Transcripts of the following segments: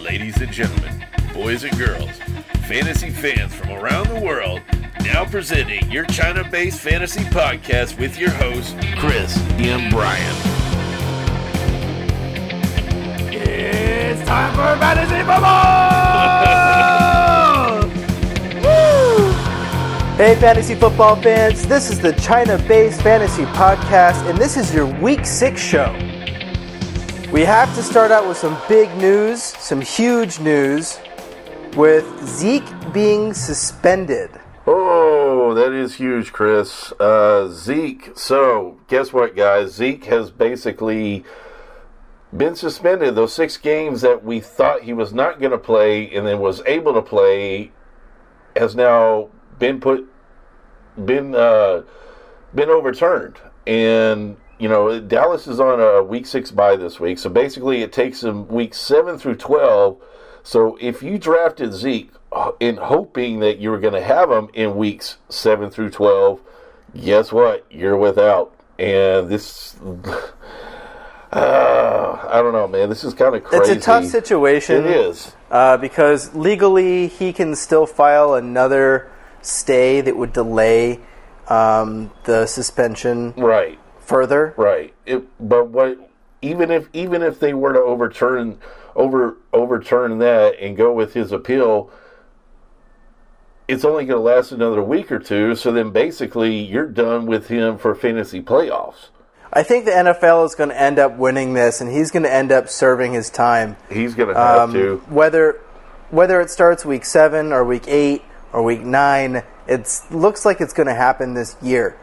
Ladies and gentlemen, boys and girls, fantasy fans from around the world, now presenting your China based fantasy podcast with your hosts, Chris and Brian. It's time for fantasy football! Woo! Hey, fantasy football fans, this is the China Based Fantasy Podcast, and this is your week six show. We have to start out with some big news, some huge news, with Zeke being suspended. Oh, that is huge, Chris. Uh, Zeke. So, guess what, guys? Zeke has basically been suspended. Those six games that we thought he was not going to play and then was able to play has now been put, been, uh, been overturned. And you know, Dallas is on a week six bye this week, so basically it takes them week seven through twelve. So if you drafted Zeke uh, in hoping that you were going to have him in weeks seven through twelve, guess what? You're without, and this. Uh, I don't know, man. This is kind of crazy. It's a tough situation. It is uh, because legally he can still file another stay that would delay um, the suspension right further. Right. It, but what even if even if they were to overturn over overturn that and go with his appeal, it's only going to last another week or two. So then basically you're done with him for fantasy playoffs. I think the NFL is going to end up winning this, and he's going to end up serving his time. He's going to have Um, to. Whether whether it starts week seven or week eight or week nine, it looks like it's going to happen this year.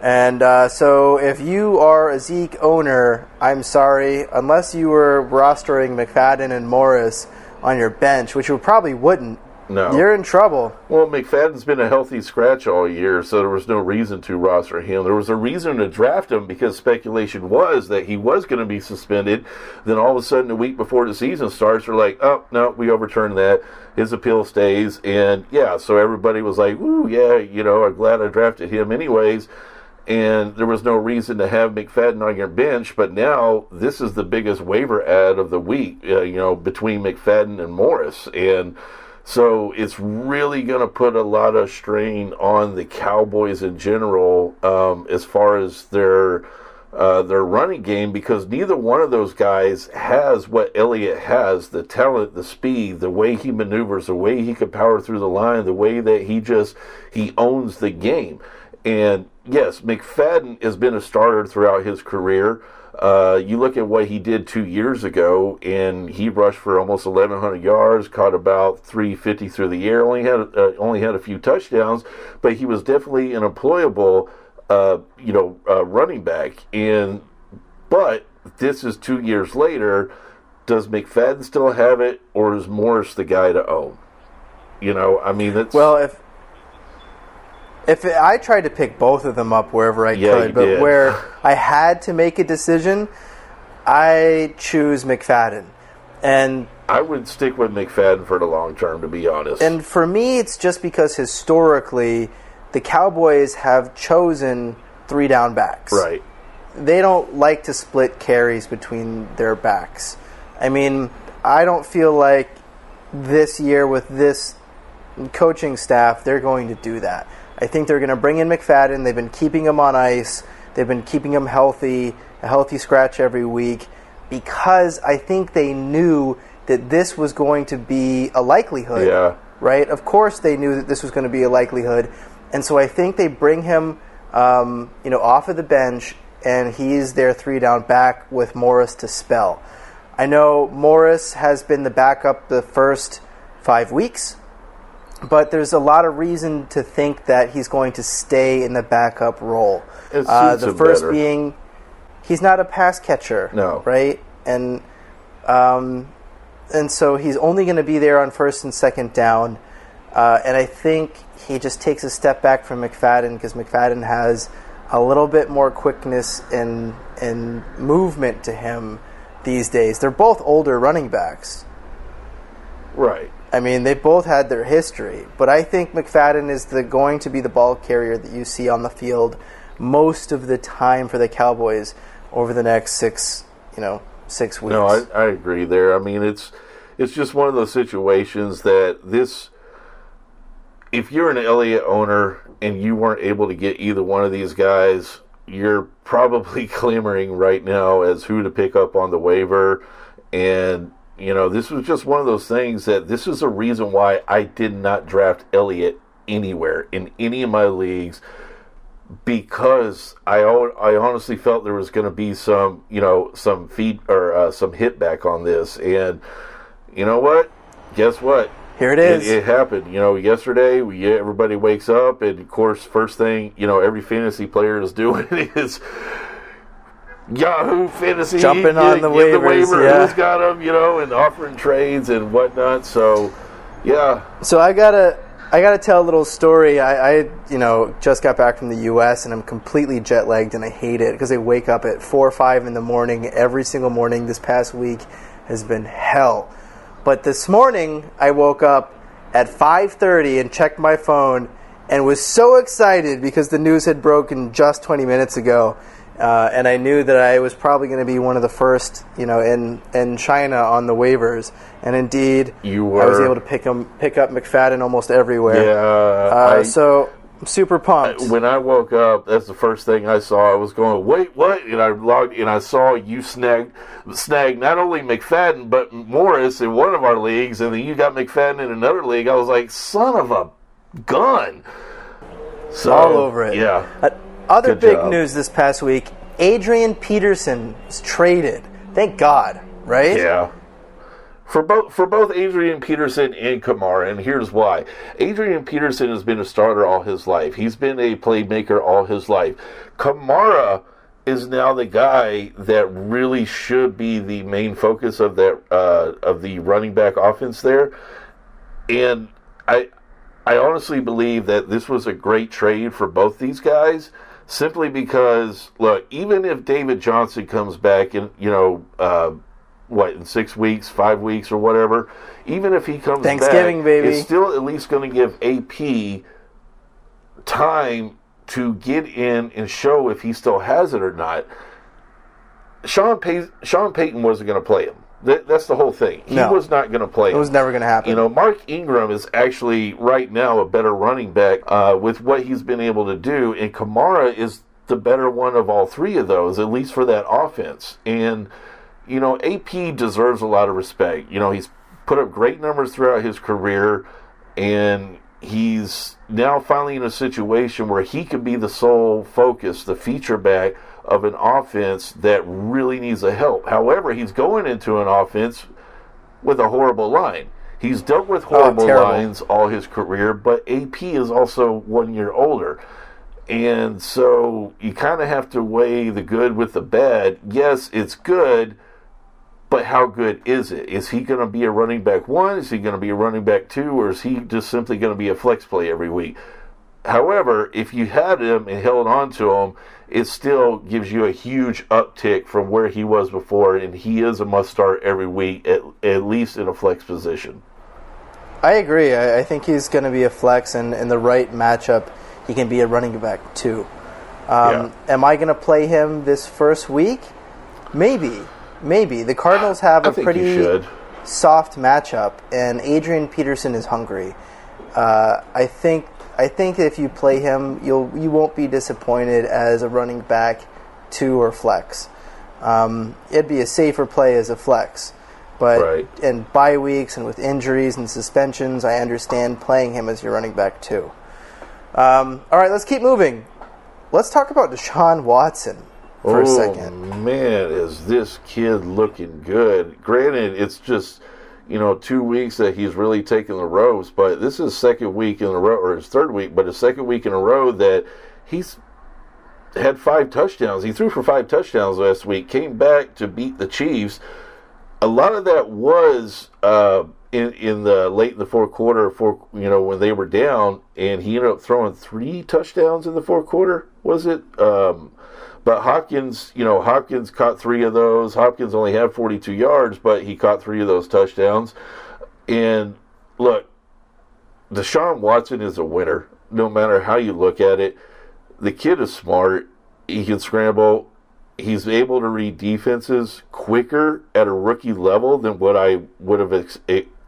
And uh, so, if you are a Zeke owner, I'm sorry, unless you were rostering McFadden and Morris on your bench, which you probably wouldn't. No. You're in trouble. Well, McFadden's been a healthy scratch all year, so there was no reason to roster him. There was a reason to draft him because speculation was that he was going to be suspended. Then all of a sudden, a week before the season starts, they're like, "Oh no, we overturned that. His appeal stays." And yeah, so everybody was like, "Ooh, yeah, you know, I'm glad I drafted him anyways." And there was no reason to have McFadden on your bench, but now this is the biggest waiver ad of the week. Uh, you know, between McFadden and Morris, and so it's really going to put a lot of strain on the Cowboys in general um, as far as their uh, their running game because neither one of those guys has what Elliott has the talent, the speed, the way he maneuvers, the way he can power through the line, the way that he just he owns the game. And yes, McFadden has been a starter throughout his career. Uh, you look at what he did two years ago, and he rushed for almost 1,100 yards, caught about 350 through the air. Only had uh, only had a few touchdowns, but he was definitely an employable, uh, you know, uh, running back. And but this is two years later. Does McFadden still have it, or is Morris the guy to own? You know, I mean, that's Well, if if it, I tried to pick both of them up wherever I Yeah, could, but did. where I had to make a decision, I choose McFadden. And I would stick with McFadden for the long term, to be honest. and for me, it's just because historically, the Cowboys have chosen three down backs. right. They don't like to split carries between their backs. I mean, I don't feel like this year with this coaching staff, they're going to do that. I think they're going to bring in McFadden. They've been keeping him on ice. They've been keeping him healthy, a healthy scratch every week, because I think they knew that this was going to be a likelihood. Yeah. Right? Of course, they knew that this was going to be a likelihood, and so I think they bring him, um, you know, off of the bench, and he's their three down back with Morris to spell. I know Morris has been the backup the first five weeks but there's a lot of reason to think that he's going to stay in the backup role. Uh, the first better. being he's not a pass catcher, No. right? And um, and so he's only going to be there on first and second down. Uh, and I think he just takes a step back from McFadden because McFadden has a little bit more quickness and and movement to him these days. They're both older running backs. Right. I mean, they both had their history, but I think McFadden is the going to be the ball carrier that you see on the field most of the time for the Cowboys over the next six, you know, six weeks. No, I, I agree there. I mean, it's it's just one of those situations that this if you're an Elliott owner and you weren't able to get either one of these guys, you're probably clamoring right now as who to pick up on the waiver. And, you know, this was just one of those things that this is a reason why I did not draft Elliott anywhere in any of my leagues because I I honestly felt there was going to be some you know some feed or uh, some hit back on this and you know what guess what here it is. It, it, happened. You know, yesterday we everybody wakes up, and of course, first thing you know, every fantasy player is doing is Yahoo Fantasy jumping on the waivers. The waiver, yeah. Who's got them? You know, and offering trades and whatnot. So, yeah. So I gotta. I got to tell a little story. I, I, you know, just got back from the U.S. and I'm completely jet lagged and I hate it because I wake up at four or five in the morning every single morning. This past week has been hell. But this morning I woke up at 5:30 and checked my phone and was so excited because the news had broken just 20 minutes ago. Uh, and I knew that I was probably going to be one of the first, you know, in in China on the waivers. And indeed, you were. I was able to pick them, pick up McFadden almost everywhere. Yeah. Uh, I, so I'm super pumped. When I woke up, that's the first thing I saw. I was going, wait, what? And I logged, and I saw you snag, snag not only McFadden but Morris in one of our leagues, and then you got McFadden in another league. I was like, son of a gun! So, All over it. Yeah. Uh, other Good big job. news this past week: Adrian Peterson was traded. Thank God, right? Yeah for both for both Adrian Peterson and Kamara, and here's why. Adrian Peterson has been a starter all his life. He's been a playmaker all his life. Kamara is now the guy that really should be the main focus of that uh, of the running back offense there. And I I honestly believe that this was a great trade for both these guys simply because look, even if David Johnson comes back in, you know uh, what in six weeks, five weeks, or whatever. Even if he comes Thanksgiving, back, baby, it's still at least going to give AP time to get in and show if he still has it or not. Sean, Pay- Sean Payton wasn't going to play him. That, that's the whole thing. He no. was not going to play. It was never going to happen. You know, Mark Ingram is actually right now a better running back uh, with what he's been able to do, and Kamara is the better one of all three of those, at least for that offense. And you know, AP deserves a lot of respect. You know, he's put up great numbers throughout his career, and he's now finally in a situation where he could be the sole focus, the feature back of an offense that really needs a help. However, he's going into an offense with a horrible line. He's dealt with oh, horrible oh, lines all his career, but AP is also one year older. And so you kind of have to weigh the good with the bad. Yes, it's good but how good is it? Is he going to be a running back one? Is he going to be a running back two? Or is he just simply going to be a flex play every week? However, if you had him and held on to him, it still gives you a huge uptick from where he was before, and he is a must start every week, at, at least in a flex position. I agree. I, I think he's going to be a flex, and in the right matchup, he can be a running back too. Um, yeah. Am I going to play him this first week? Maybe. Maybe the Cardinals have a pretty soft matchup, and Adrian Peterson is hungry. Uh, I think I think if you play him, you'll you won't be disappointed as a running back two or flex. Um, it'd be a safer play as a flex, but right. in bye weeks and with injuries and suspensions, I understand playing him as your running back too. Um, all right, let's keep moving. Let's talk about Deshaun Watson for oh, a second. Man, is this kid looking good? Granted, it's just you know two weeks that he's really taken the ropes, but this is second week in a row, or his third week, but his second week in a row that he's had five touchdowns. He threw for five touchdowns last week. Came back to beat the Chiefs. A lot of that was uh, in in the late in the fourth quarter, for you know when they were down, and he ended up throwing three touchdowns in the fourth quarter. Was it? Um, but Hopkins, you know, Hopkins caught three of those. Hopkins only had 42 yards, but he caught three of those touchdowns. And look, Deshaun Watson is a winner, no matter how you look at it. The kid is smart. He can scramble. he's able to read defenses quicker at a rookie level than what I would have ex-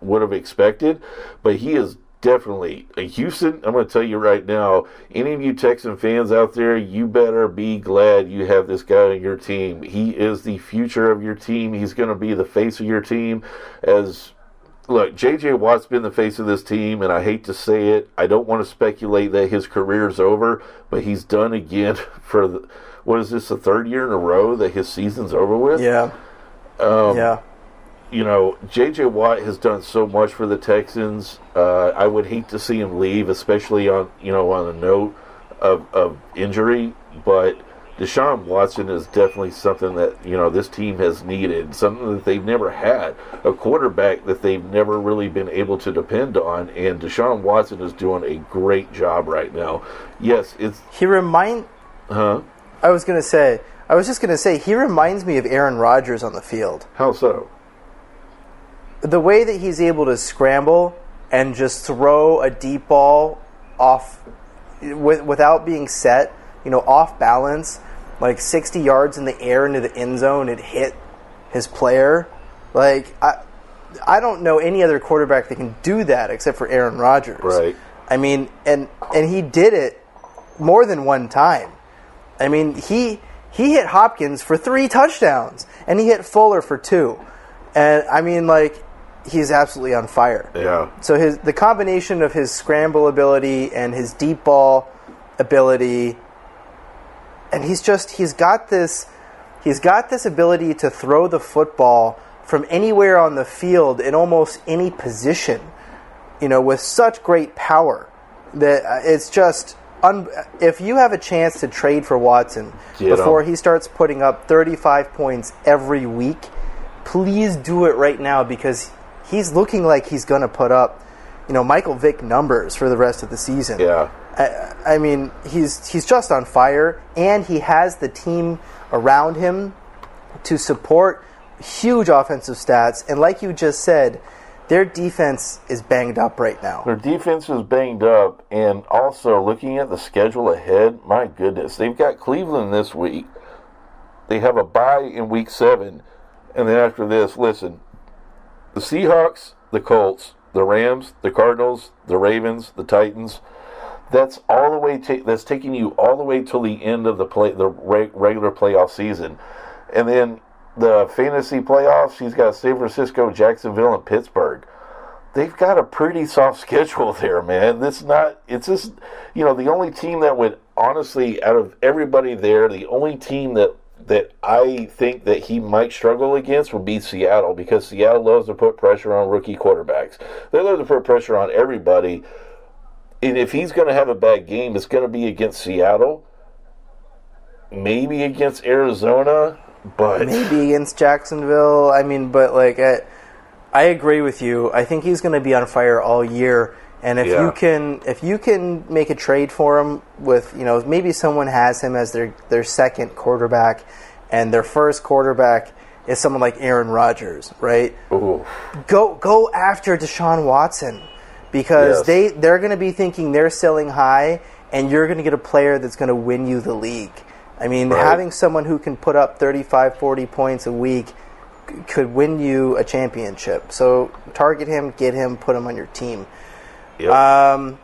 would have expected. But he is definitely Houston. I'm going to tell you right now, any of you Texan fans out there, you better be glad you have this guy on your team. He is the future of your team. He's going to be the face of your team. As look, JJ Watt's been the face of this team, and I hate to say it. I don't want to speculate that his career's over, but he's done again for the what is this the third year in a row that his season's over with? Yeah. Um, yeah. You know, J.J. Watt has done so much for the Texans. Uh, I would hate to see him leave, especially on you know on a note of, of injury. But Deshaun Watson is definitely something that you know this team has needed, something that they've never had, a quarterback that they've never really been able to depend on. And Deshaun Watson is doing a great job right now. Yes, it's He remind. huh. I was gonna say. I was just gonna say he reminds me of Aaron Rodgers on the field. How so? The way that he's able to scramble and just throw a deep ball off with, without being set, you know, off balance, like 60 yards in the air into the end zone, it hit his player. Like I, I don't know any other quarterback that can do that except for Aaron Rodgers. Right. I mean, and and he did it more than one time. I mean, he he hit Hopkins for three touchdowns, and he hit Fuller for two. And I mean, like, he's absolutely on fire. Yeah. So his the combination of his scramble ability and his deep ball ability, and he's just he's got this he's got this ability to throw the football from anywhere on the field in almost any position, you know, with such great power that uh, it's just. Un- if you have a chance to trade for Watson Get before he starts putting up 35 points every week, please do it right now because he's looking like he's going to put up, you know, Michael Vick numbers for the rest of the season. Yeah. I, I mean, he's he's just on fire, and he has the team around him to support huge offensive stats. And like you just said, their defense is banged up right now. Their defense is banged up, and also looking at the schedule ahead, my goodness, they've got Cleveland this week. They have a bye in week seven, and then after this, listen, the Seahawks, the Colts, the Rams, the Cardinals, the Ravens, the Titans. That's all the way. Ta- that's taking you all the way till the end of the play, the re- regular playoff season, and then the fantasy playoffs. He's got San Francisco, Jacksonville, and Pittsburgh they've got a pretty soft schedule there, man. This not it's just you know, the only team that would honestly out of everybody there, the only team that that I think that he might struggle against would be Seattle because Seattle loves to put pressure on rookie quarterbacks. They love to put pressure on everybody. And if he's going to have a bad game, it's going to be against Seattle, maybe against Arizona, but Maybe against Jacksonville. I mean, but like, I, I agree with you. I think he's going to be on fire all year. And if Yeah. you can, if you can make a trade for him with, you know, maybe someone has him as their their second quarterback, and their first quarterback is someone like Aaron Rodgers, right? ooh, go go after Deshaun Watson because Yes. they they're going to be thinking they're selling high, and you're going to get a player that's going to win you the league. I mean, Right. having someone who can put up 35, 40 points a week could win you a championship. So target him, get him, put him on your team. Um,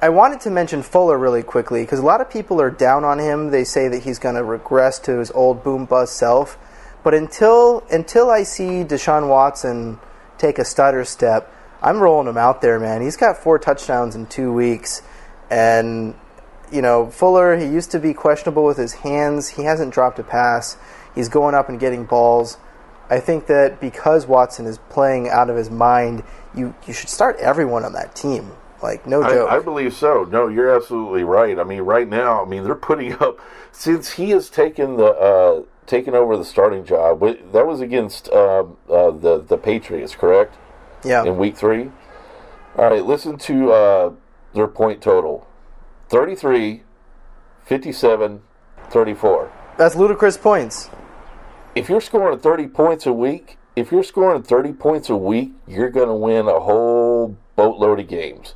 I wanted to mention Fuller really quickly because a lot of people are down on him. They say that he's going to regress to his old boom bust self. But until until I see Deshaun Watson take a stutter step, I'm rolling him out there, man. He's got four touchdowns in two weeks, and you know Fuller. He used to be questionable with his hands. He hasn't dropped a pass. He's going up and getting balls. I think that because Watson is playing out of his mind, you you should start everyone on that team. Like no joke. I, I believe so. No, you're absolutely right. I mean, right now, I mean, they're putting up since he has taken the uh, taken over the starting job. That was against um uh, the the Patriots, correct? yeah. In week three. All right, listen to uh, their point total: 33, 57, 34. That's ludicrous points. If you're scoring 30 points a week, if you're scoring 30 points a week, you're going to win a whole boatload of games.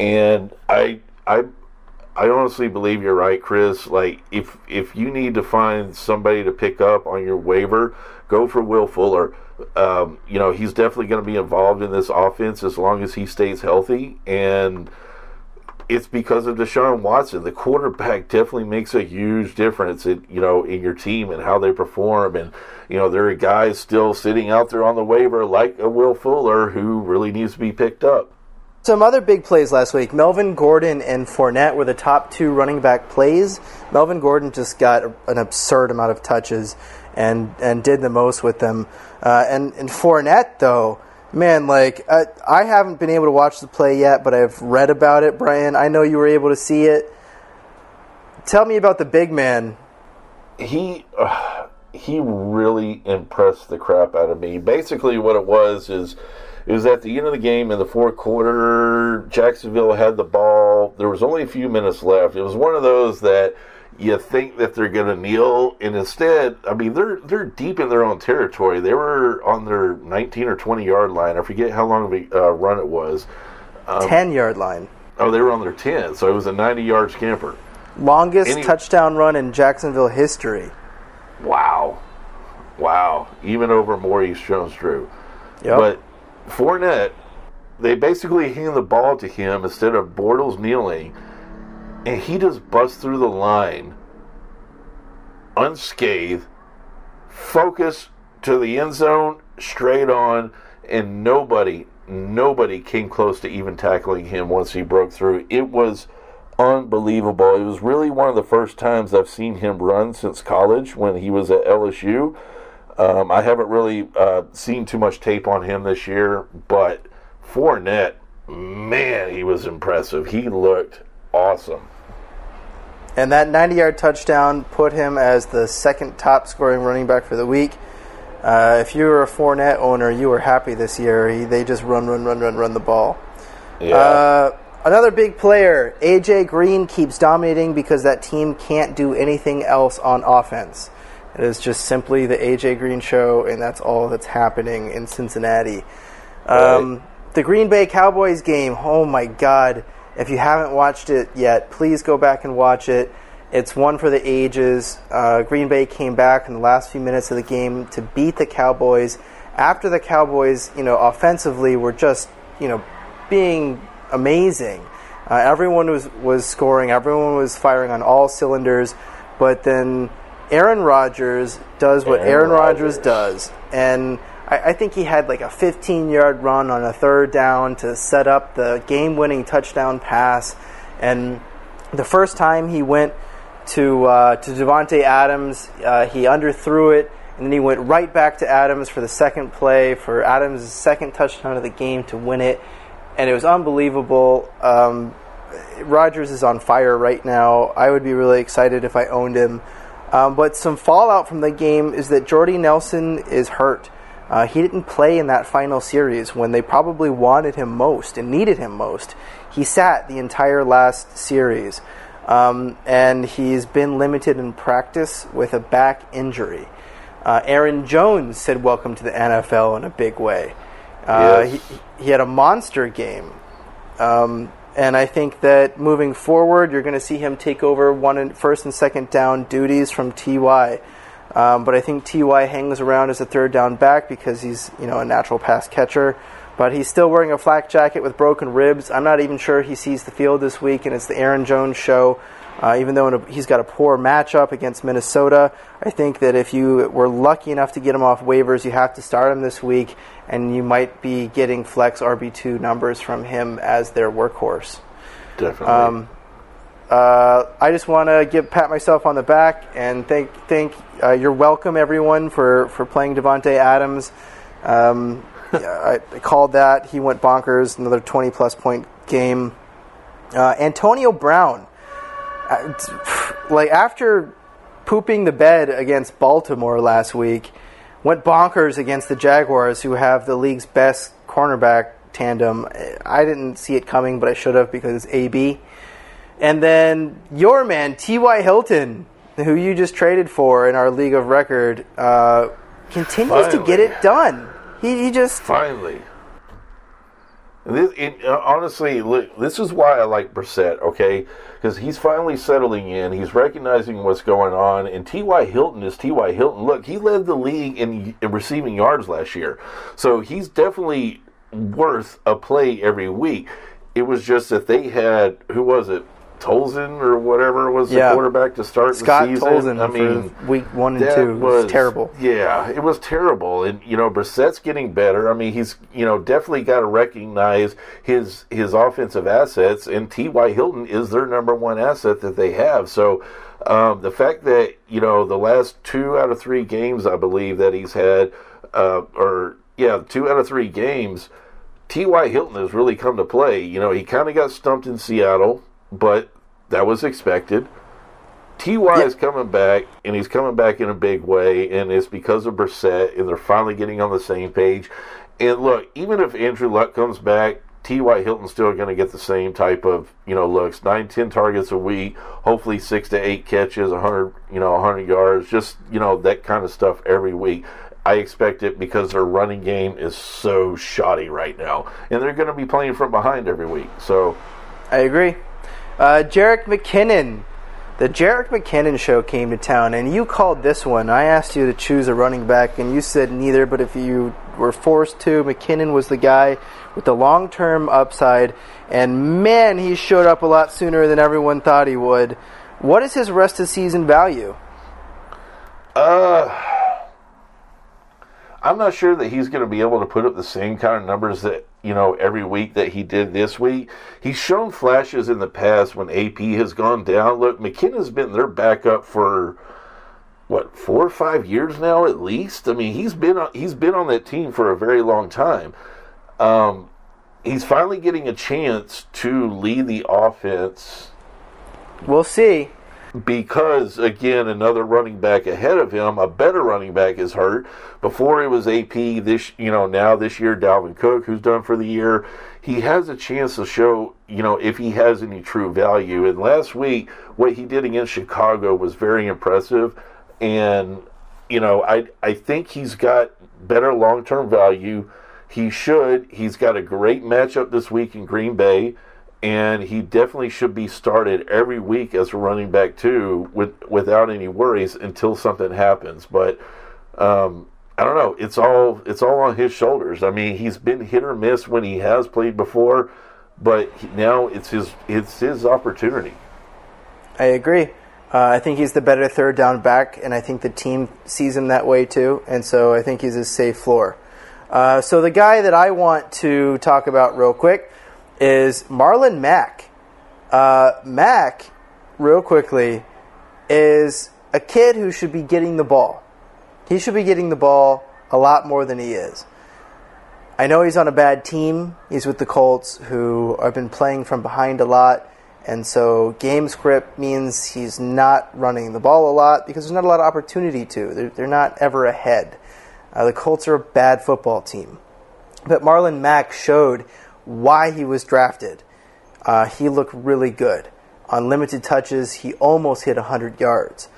And I I I honestly believe you're right, Chris. Like if if you need to find somebody to pick up on your waiver, go for Will Fuller. Um, you know he's definitely going to be involved in this offense as long as he stays healthy, and it's because of Deshaun Watson. The quarterback definitely makes a huge difference, in, you know, in your team and how they perform. And you know there are guys still sitting out there on the waiver like a Will Fuller who really needs to be picked up. Some other big plays last week. Melvin Gordon and Fournette were the top two running back plays. Melvin Gordon just got an absurd amount of touches and and did the most with them. Uh, and and Fournette though, man, like uh, I haven't been able to watch the play yet, but I've read about it. Brian, I know you were able to see it. Tell me about the big man. He. Uh, he really impressed the crap out of me. Basically, what it was is it was at the end of the game in the fourth quarter. Jacksonville had the ball. There was only a few minutes left. It was one of those that you think that they're going to kneel, and instead, I mean, they're they're deep in their own territory. They were on their 19 or 20 yard line. I forget how long of a uh, run it was. Um, 10 yard line. Oh, they were on their 10, so it was a 90 yard scamper. Longest Any, touchdown run in Jacksonville history. Wow, wow! Even over Maurice Jones-Drew. Yep. But Fournette, they basically hand the ball to him instead of Bortles kneeling, and he just busts through the line unscathed, focus to the end zone, straight on, and nobody, nobody came close to even tackling him once he broke through. It was unbelievable. It was really one of the first times I've seen him run since college when he was at LSU. Um, I haven't really uh, seen too much tape on him this year, but Fournette, man, he was impressive. He looked awesome. And that 90 yard touchdown put him as the second top scoring running back for the week. Uh, if you were a Fournette owner, you were happy this year. He, they just run, run, run, run, run the ball. Yeah. Uh, another big player, AJ Green, keeps dominating because that team can't do anything else on offense. It is just simply the AJ Green show, and that's all that's happening in Cincinnati. Um, right. The Green Bay Cowboys game, oh my God. If you haven't watched it yet, please go back and watch it. It's one for the ages. Uh, Green Bay came back in the last few minutes of the game to beat the Cowboys. After the Cowboys, you know, offensively were just, you know, being amazing. Uh, everyone was, was scoring, everyone was firing on all cylinders, but then Aaron Rodgers does what Aaron, Aaron Rodgers does, and I, I, think he had like a 15-yard run on a third down to set up the game-winning touchdown pass. And the first time he went to uh, to Davante Adams, uh, he underthrew it, and then he went right back to Adams for the second play for Adams' second touchdown of the game to win it, and it was unbelievable. Um, Rodgers is on fire right now. I would be really excited if I owned him. Um, but some fallout from the game is that Jordy Nelson is hurt. Uh, he didn't play in that final series when they probably wanted him most and needed him most. He sat the entire last series, um, and he's been limited in practice with a back injury. Uh, Aaron Jones said welcome to the NFL in a big way. Uh, yes. he, he, had a monster game. Um, and I think that moving forward, you're going to see him take over one and first and second down duties from Ty. Um, but I think Ty hangs around as a third down back because he's you know a natural pass catcher. But he's still wearing a flak jacket with broken ribs. I'm not even sure he sees the field this week, and it's the Aaron Jones show. Uh, even though a, he's got a poor matchup against Minnesota, I think that if you were lucky enough to get him off waivers, you have to start him this week, and you might be getting flex RB2 numbers from him as their workhorse. Definitely. Um, uh, I just want to give pat myself on the back and thank thank uh, you're welcome everyone for for playing Davante Adams. Um, I, I, called that he went bonkers another 20 plus point game. Uh, Antonio Brown like after pooping the bed against Baltimore last week, went bonkers against the Jaguars, who have the league's best cornerback tandem. I didn't see it coming, but I should have because it's AB. And then your man T.Y. Hilton, who you just traded for in our league of record, uh, continues Finally. to get it done. He, he just finally. This, it, uh, honestly, look, this is why I like Brissett, okay? Because he's finally settling in. He's recognizing what's going on. And T.Y. Hilton is T.Y. Hilton. Look, he led the league in, in receiving yards last year. So he's definitely worth a play every week. It was just that they had, who was it? Tolzien or whatever was Yeah. the quarterback to start Scott the season. Tolzien I mean, week one and two was, terrible. Yeah, it was terrible. And you know, Brissett's getting better. I mean, he's you know definitely got to recognize his his offensive assets, and T.Y. Hilton is their number one asset that they have. So. Um, the fact that you know the last two out of three games, I believe that he's had, uh, or yeah, two out of three games, T.Y. Hilton has really come to play. You know, he kind of got stumped in Seattle, but that was expected. Ty is coming back, and he's coming back in a big way, and it's because of Brissett, and they're finally getting on the same page. And look, even if Andrew Luck comes back, T.Y. Hilton's still going to get the same type of you know looks, nine, ten targets a week, hopefully six to eight catches, hundred you know hundred yards, just you know that kind of stuff every week. I expect it because their running game is so shoddy right now, and they're going to be playing from behind every week. So I agree. Uh, Jerick McKinnon. The Jerick McKinnon show came to town, and you called this one. I asked you to choose a running back, and you said neither, but if you were forced to, McKinnon was the guy with the long term upside, and man, he showed up a lot sooner than everyone thought he would. What is his rest of season value? Uh, I'm not sure that he's going to be able to put up the same kind of numbers that you know every week that he did this week. He's shown flashes in the past when AP has gone down. Look, McKinnon's been their backup for what four or five years now at least. I mean, he's been on, he's been on that team for a very long time. Um, he's finally getting a chance to lead the offense We'll see. Because again another running back ahead of him, a better running back is hurt. Before it was AP this you know, now this year Dalvin Cook who's done for the year. He has a chance to show, you know, if he has any true value. And last week what he did against Chicago was very impressive and you know, I I think he's got better long-term value. He should. He's got a great matchup this week in Green Bay and he definitely should be started every week as a running back too, with without any worries until something happens. But um, I don't know. It's all it's all on his shoulders. I mean, he's been hit or miss when he has played before, but now it's his it's his opportunity. I agree. Uh, I think he's the better third down back, and I think the team sees him that way too. And so I think he's a safe floor. Uh, so the guy that I want to talk about real quick is Marlon Mack. Uh, Mack, real quickly, is a kid who should be getting the ball. He should be getting the ball a lot more than he is. I know he's on a bad team. He's with the Colts, who have been playing from behind a lot. And so game script means he's not running the ball a lot because there's not a lot of opportunity to. They're, they're not ever ahead. Uh, the Colts are a bad football team. But Marlon Mack showed why he was drafted. Uh, he looked really good. On limited touches, he almost hit 100 yards.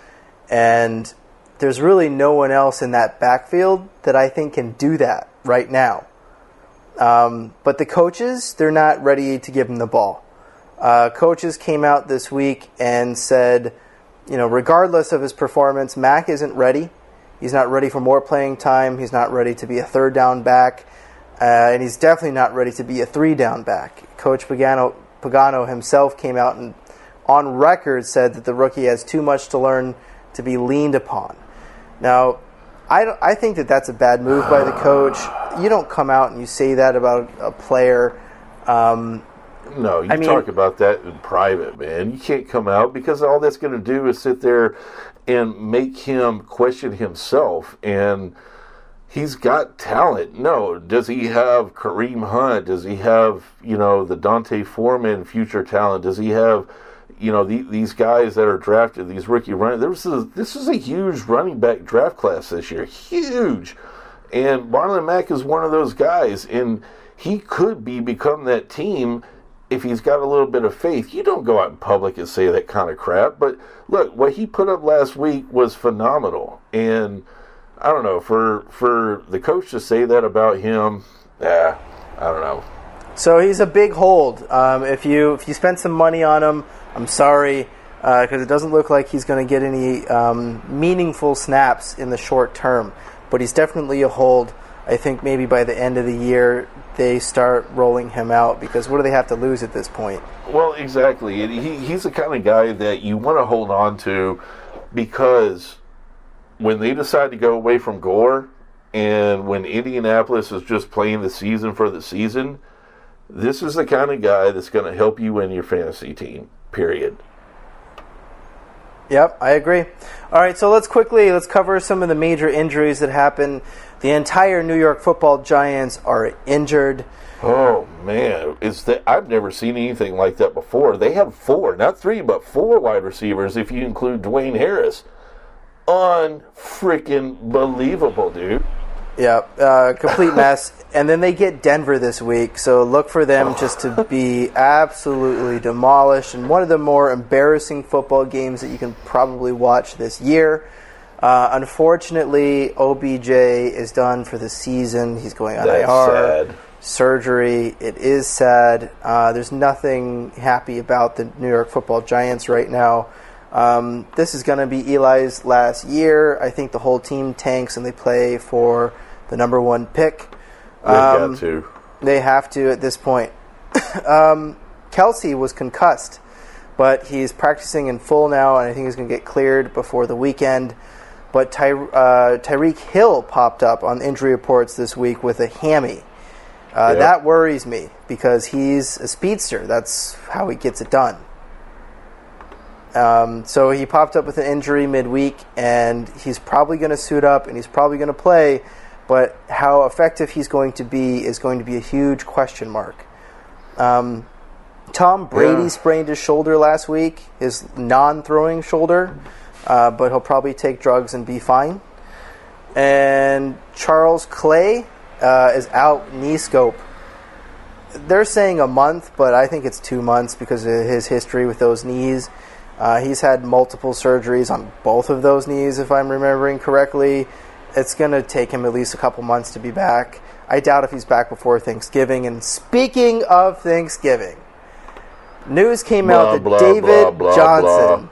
And there's really no one else in that backfield that I think can do that right now. Um, but the coaches, they're not ready to give him the ball. Uh, coaches came out this week and said, you know, regardless of his performance, Mac isn't ready. He's not ready for more playing time. He's not ready to be a third down back. Uh, and he's definitely not ready to be a three down back. Coach Pagano, Pagano himself came out and on record said that the rookie has too much to learn to be leaned upon. Now, I, I think that that's a bad move by the coach. You don't come out and you say that about a player. Um, No, you I mean- talk about that in private, man. You can't come out because all that's going to do is sit there and make him question himself. And he's got talent. No, does he have Kareem Hunt? Does he have you know the D'Onta Foreman future talent? Does he have you know the, these guys that are drafted, these rookie running? This is this is a huge running back draft class this year, huge. And Marlon Mack is one of those guys, and he could be become that team if he's got a little bit of faith. You don't go out in public and say that kind of crap. But look, what he put up last week was phenomenal, and I don't know for for the coach to say that about him. Yeah, I don't know. So he's a big hold. Um, if you if you spend some money on him, I'm sorry because uh, it doesn't look like he's going to get any um, meaningful snaps in the short term. But he's definitely a hold. I think maybe by the end of the year they start rolling him out because what do they have to lose at this point? Well, exactly. He, he's the kind of guy that you want to hold on to because when they decide to go away from Gore and when Indianapolis is just playing the season for the season, this is the kind of guy that's going to help you win your fantasy team, period. Yep, I agree. All right, so let's quickly let's cover some of the major injuries that happened. The entire New York Football Giants are injured. Oh man, is that I've never seen anything like that before. They have four, not three, but four wide receivers if you include Dwayne Harris. Unfreaking believable, dude. Yeah, uh, complete mess. and then they get Denver this week, so look for them just to be absolutely demolished. And one of the more embarrassing football games that you can probably watch this year. Uh, unfortunately, OBJ is done for the season. He's going on That's IR. sad. Surgery. It is sad. Uh, there's nothing happy about the New York Football Giants right now. Um, this is going to be Eli's last year. I think the whole team tanks and they play for the number one pick. They've Um, got to. They have to at this point. um, Kelce was concussed, but he's practicing in full now, and I think he's going to get cleared before the weekend. But Ty- uh, Tyreek Hill popped up on injury reports this week with a hammy. Uh, Yep. That worries me because he's a speedster. That's how he gets it done. Um, so he popped up with an injury midweek, and he's probably going to suit up and he's probably going to play. But how effective he's going to be is going to be a huge question mark. Um, Tom Brady Yeah. sprained his shoulder last week, his non-throwing shoulder, uh, but he'll probably take drugs and be fine. And Charles Clay uh, is out knee scope. They're saying a month, but I think it's two months because of his history with those knees. Uh, he's had multiple surgeries on both of those knees, if I'm remembering correctly. It's going to take him at least a couple months to be back. I doubt if he's back before Thanksgiving. And speaking of Thanksgiving, news came Blah, out that blah, David blah, Johnson.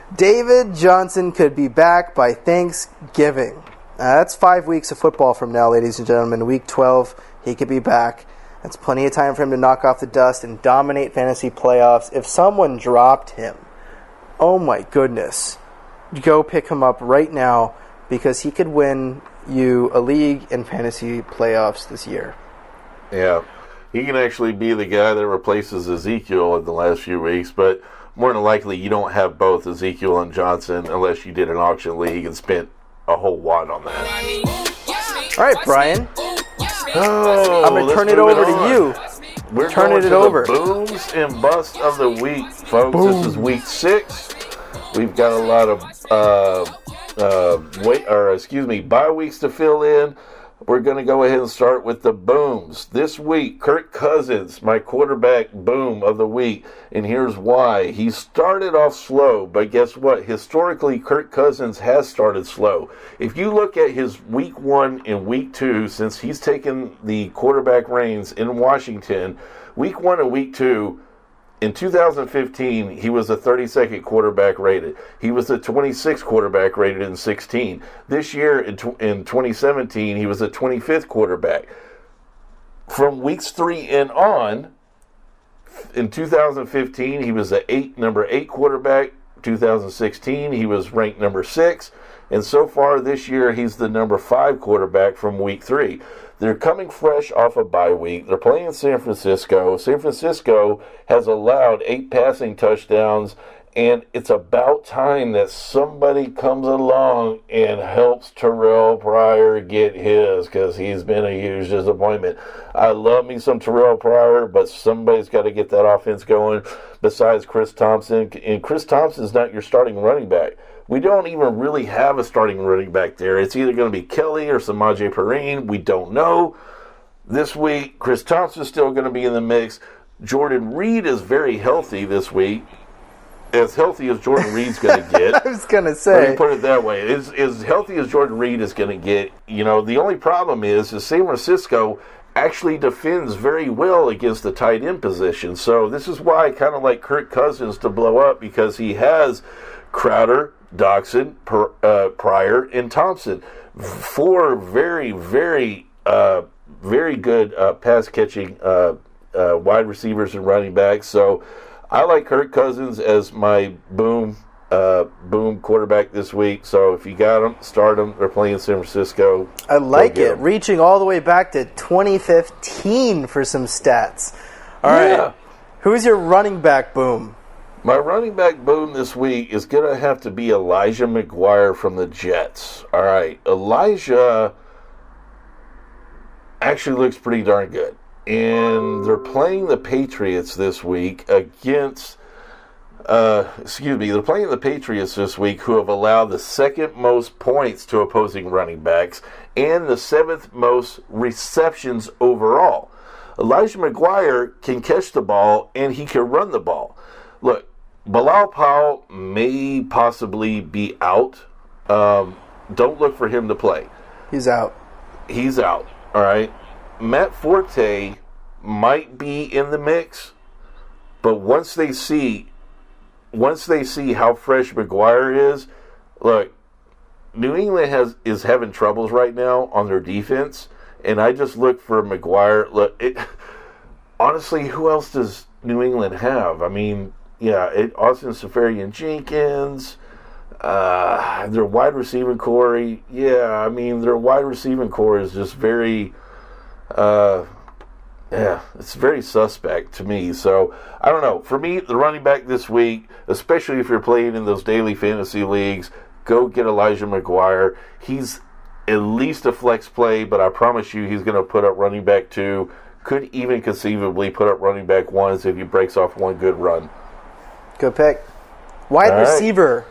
David Johnson could be back by Thanksgiving. Uh, that's five weeks of football from now, ladies and gentlemen. Week 12, he could be back. That's plenty of time for him to knock off the dust and dominate fantasy playoffs. If someone dropped him, oh my goodness, go pick him up right now because he could win you a league and fantasy playoffs this year. Yeah, he can actually be the guy that replaces Ezekiel in the last few weeks, but more than likely you don't have both Ezekiel and Johnson unless you did an auction league and spent a whole lot on that. All right, Brian, Oh, I'm going to turn it move over to you. We're Turning going it to over. The booms and busts of the week, folks. This is week six. We've got a lot of uh, uh, wait, or excuse me, bye weeks to fill in. We're going to go ahead and start with the booms this week. Kirk Cousins, my quarterback boom of the week, and here's why. He started off slow, but guess what? Historically, Kirk Cousins has started slow. If you look at his week one and week two, since he's taken the quarterback reins in Washington, week one and week two, in 2015, he was the 32nd quarterback rated. He was the 26th quarterback rated in 16. This year, in, tw- in 2017, he was the 25th quarterback. From weeks three and on, in 2015, he was the eight, number eight quarterback. 2016, he was ranked number six. And so far this year, he's the number five quarterback from week three. They're coming fresh off a bye week. They're playing San Francisco. San Francisco has allowed eight passing touchdowns, and it's about time that somebody comes along and helps Terrelle Pryor get his because he's been a huge disappointment. I love me some Terrelle Pryor, but somebody's got to get that offense going besides Chris Thompson. And Chris Thompson's not your starting running back. We don't even really have a starting running back there. It's either going to be Kelley or Samaje Perine. We don't know. This week, Chris Thompson's still going to be in the mix. Jordan Reed is very healthy this week. As healthy as Jordan Reed's going to get. I was going to Let say. me put it that way. As, as healthy as Jordan Reed is going to get, you know, the only problem is, is San Francisco actually defends very well against the tight end position. So this is why I kind of like Kirk Cousins to blow up because he has Crowder, Doctson, per, uh, Pryor, and Thompson. Four very, very, uh, very good uh, pass catching uh, uh, wide receivers and running backs. So I like Kirk Cousins as my boom uh, boom quarterback this week. So if you got them, start them. They're playing San Francisco. I like it. Reaching all the way back to 2015 for some stats. All right. Yeah. Who's your running back boom? My running back boom this week is going to have to be Elijah McGuire from the Jets. All right. Elijah actually looks pretty darn good. And they're playing the Patriots this week against, uh, excuse me, they're playing the Patriots this week who have allowed the second most points to opposing running backs and the seventh most receptions overall. Elijah McGuire can catch the ball and he can run the ball. Look, Bilal Powell may possibly be out. Um, don't look for him to play. He's out. He's out. All right. Matt Forte might be in the mix, but once they see, once they see how fresh McGuire is, look, New England has is having troubles right now on their defense, and I just look for McGuire. Look, it, honestly, who else does New England have? I mean, yeah, it, Austin Seferian Jenkins, uh, their wide receiving core. Yeah, I mean, their wide receiving core is just very, uh, yeah, it's very suspect to me. So I don't know. For me, the running back this week, especially if you're playing in those daily fantasy leagues, go get Elijah McGuire. He's at least a flex play, but I promise you, he's going to put up running back two. Could even conceivably put up running back ones if he breaks off one good run. Good pick. Wide right. receiver.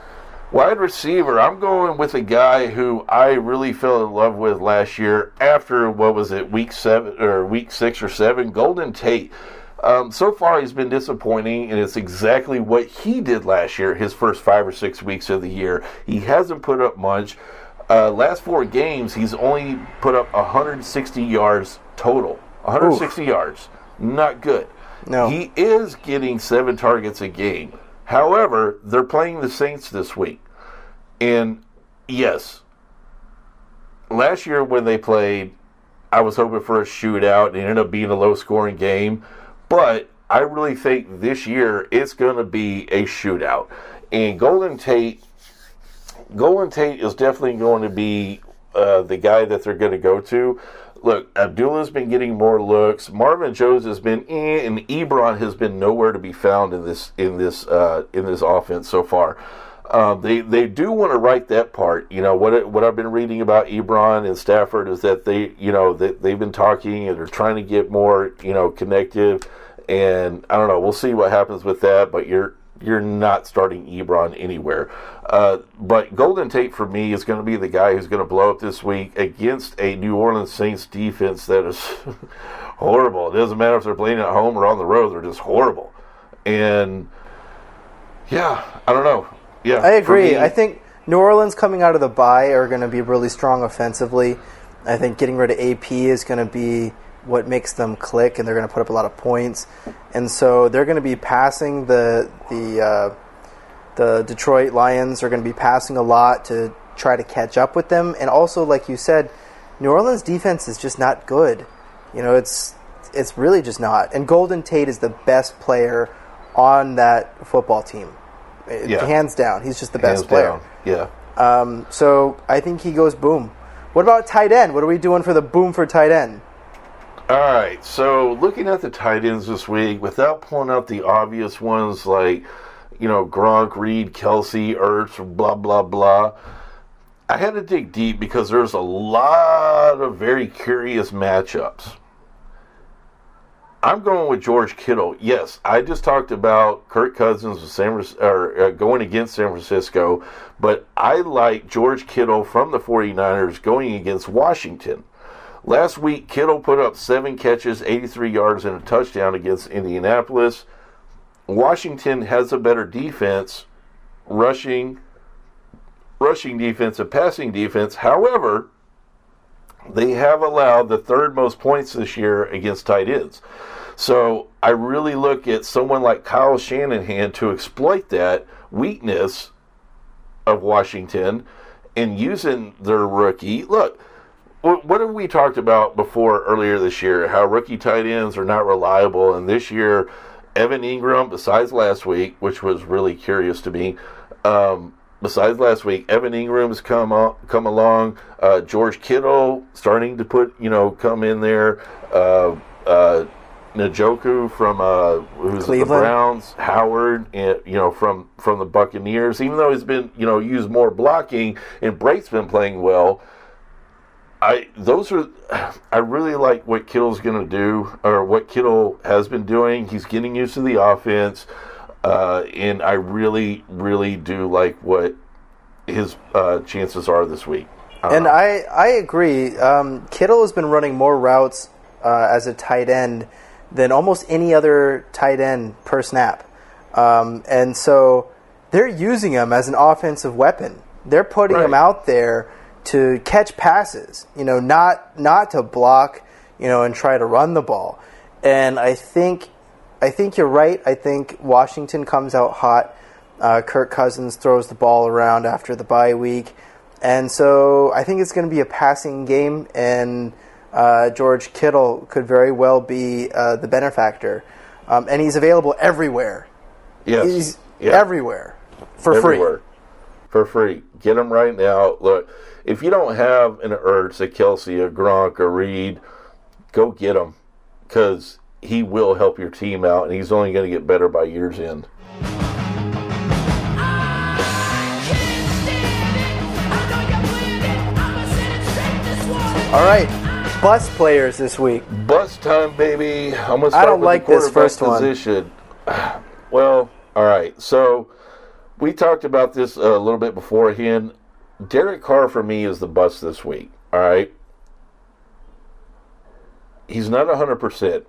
Wide receiver, I'm going with a guy who I really fell in love with last year after what was it, week seven or week six or seven, Golden Tate. Um, so far, he's been disappointing, and it's exactly what he did last year, his first five or six weeks of the year. He hasn't put up much. Uh, last four games, he's only put up 160 yards total. 160 yards. Not good. No. He is getting seven targets a game. However, they're playing the Saints this week. And yes, last year when they played, I was hoping for a shootout. It ended up being a low scoring game. But I really think this year it's going to be a shootout. And Golden Tate, Golden Tate is definitely going to be uh, the guy that they're going to go to. Look, Abdullah's been getting more looks. Marvin Jones has been, eh, and Ebron has been nowhere to be found in this in this uh, in this offense so far. Um, they they do want to write that part. You know what what I've been reading about Ebron and Stafford is that they you know they, they've been talking and they're trying to get more you know connective. And I don't know. We'll see what happens with that. But you're you're not starting Ebron anywhere. Uh, but Golden Tate for me is going to be the guy who's going to blow up this week against a New Orleans Saints defense that is horrible. It doesn't matter if they're playing at home or on the road; they're just horrible. And yeah, I don't know. Yeah, I agree. me- I think New Orleans coming out of the bye are going to be really strong offensively. I think getting rid of AP is going to be what makes them click, and they're going to put up a lot of points. And so they're going to be passing the the uh, the Detroit Lions are going to be passing a lot to try to catch up with them. And also, like you said, New Orleans defense is just not good. You know, it's it's really just not. And Golden Tate is the best player on that football team. Yeah. Hands down, he's just the hands best player. down. Yeah. Um, so I think he goes boom. What about tight end? What are we doing for the boom for tight end? All right, so looking at the tight ends this week, without pulling out the obvious ones like, you know, Gronk, Reed, Kelce, Ertz, blah, blah, blah, I had to dig deep because there's a lot of very curious matchups. I'm going with George Kittle. Yes, I just talked about Kirk Cousins with San, or, uh, going against San Francisco, but I like George Kittle from the 49ers going against Washington. Last week, Kittle put up seven catches, 83 yards, and a touchdown against Indianapolis. Washington has a better defense, rushing, rushing defense, and passing defense. However, they have allowed the third most points this year against tight ends. So I really look at someone like Kyle Shanahan to exploit that weakness of Washington and using their rookie. Look, what have we talked about before earlier this year? How rookie tight ends are not reliable, and this year, Evan Engram, besides last week, which was really curious to me, um, besides last week, Evan Engram's come on, come along. Uh, George Kittle starting to put you know come in there. Uh, uh, Njoku from uh, who's Cleveland. the Browns, Howard, and you know from from the Buccaneers. Even though he's been you know used more blocking, and Brate's been playing well. I those are I really like what Kittle's going to do or what Kittle has been doing. He's getting used to the offense, uh, and I really really do like what his uh, chances are this week. I And know. I, I agree. Um, Kittle has been running more routes uh, as a tight end than almost any other tight end per snap. Um, and so they're using him as an offensive weapon. They're putting him out there to catch passes, you know, not not to block, you know, and try to run the ball. And I think I think you're right. I think Washington comes out hot. Uh, Kirk Cousins throws the ball around after the bye week. And so I think it's going to be a passing game, and uh, George Kittle could very well be uh, the benefactor. Um, and he's available everywhere. yes, He's Yeah. everywhere for everywhere for free. Get him right now. Look, if you don't have an Ertz, a Kelce, a Gronk, a Reed, go get him because he will help your team out, and he's only going to get better by year's end. All right, bus players this week. Bus time, baby. I'm gonna start I don't with like the this first one. position. Well, all right. So we talked about this a little bit beforehand. Derek Carr for me is the bust this week. All right. He's not 100%.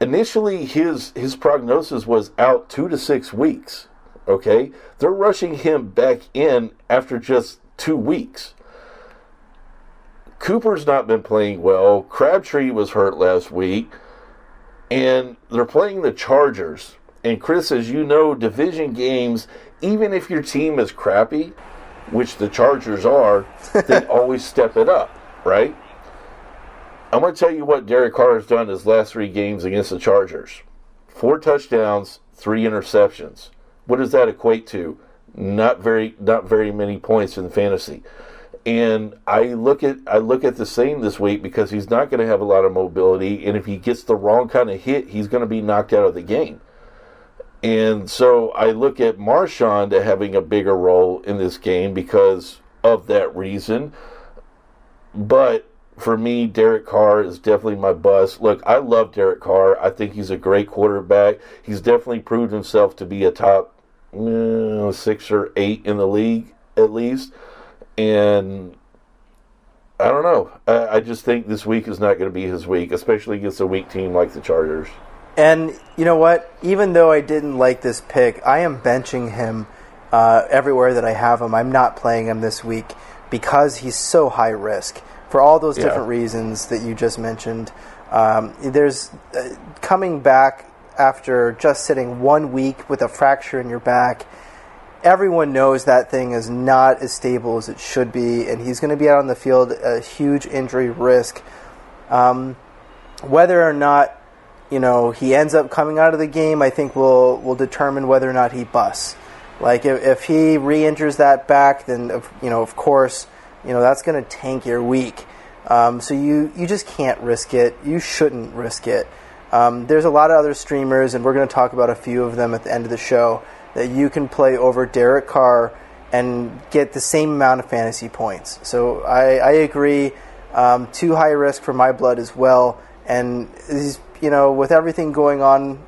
Initially, his his prognosis was out two to six weeks. Okay, they're rushing him back in after just two weeks. Cooper's not been playing well. Crabtree was hurt last week. And they're playing the Chargers. And Chris, as you know, division games, even if your team is crappy, which the Chargers are, they always step it up, right? I'm going to tell you what Derek Carr has done his last three games against the Chargers four touchdowns, three interceptions. What does that equate to? Not very, not very many points in fantasy. And I look at I look at the same this week because he's not going to have a lot of mobility, and if he gets the wrong kind of hit, he's going to be knocked out of the game. And so I look at Marshawn to having a bigger role in this game because of that reason. But for me, Derek Carr is definitely my bust. Look, I love Derek Carr. I think he's a great quarterback. He's definitely proved himself to be a top uh, six or eight in the league, at least. And I don't know. I, I just think this week is not going to be his week, especially against a weak team like the Chargers. And you know what? Even though I didn't like this pick, I am benching him uh, everywhere that I have him. I'm not playing him this week because he's so high risk for all those Yeah. different reasons that you just mentioned. Um, there's uh, coming back after just sitting one week with a fracture in your back. Everyone knows that thing is not as stable as it should be, and he's going to be out on the field a huge injury risk. Um, whether or not you know he ends up coming out of the game, I think will will determine whether or not he busts. Like if, if he re-injures that back, then of, you know of course you know that's going to tank your week. Um, so you you just can't risk it. You shouldn't risk it. Um, there's a lot of other streamers, and we're going to talk about a few of them at the end of the show that you can play over Derek Carr and get the same amount of fantasy points. So I, I agree. Um, too high risk for my blood as well. And he's, you know, with everything going on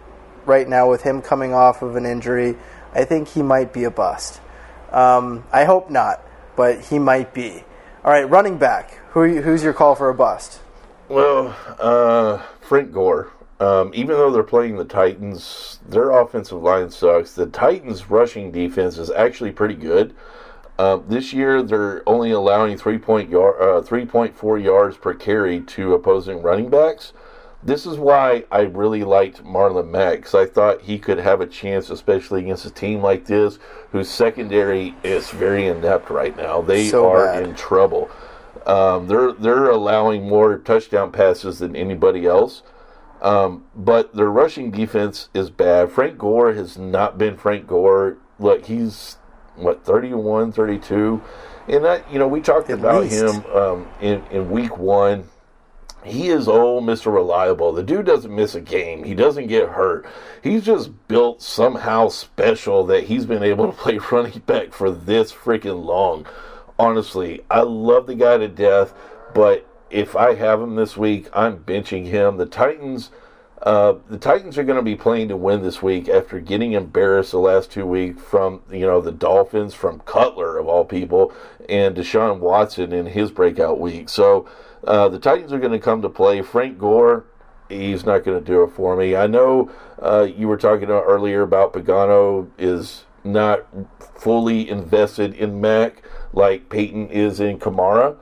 right now, with him coming off of an injury, I think he might be a bust. Um, I hope not, but he might be. All right, running back. Who, who's your call for a bust? Well, uh, Frank Gore. Um, even though they're playing the Titans, their offensive line sucks. The Titans' rushing defense is actually pretty good. Um, this year, they're only allowing 3 point yard, uh, 3.4 yards per carry to opposing running backs. This is why I really liked Marlon Mack because I thought he could have a chance, especially against a team like this, whose secondary is very inept right now. They So are bad. in trouble. Um, they're they're allowing more touchdown passes than anybody else. Um, but their rushing defense is bad. Frank Gore has not been Frank Gore. Look, he's what 31, 32. and that you know we talked At about least. him um, in in week one. He is old, Mr. Reliable. The dude doesn't miss a game. He doesn't get hurt. He's just built somehow special that he's been able to play running back for this freaking long. Honestly, I love the guy to death, but if I have him this week, I'm benching him. The Titans, uh, the Titans are going to be playing to win this week after getting embarrassed the last two weeks from you know the Dolphins, from Cutler of all people, and Deshaun Watson in his breakout week. So uh, the Titans are going to come to play. Frank Gore, he's not going to do it for me. I know uh, you were talking earlier about Pagano is not fully invested in Mack like Payton is in Kamara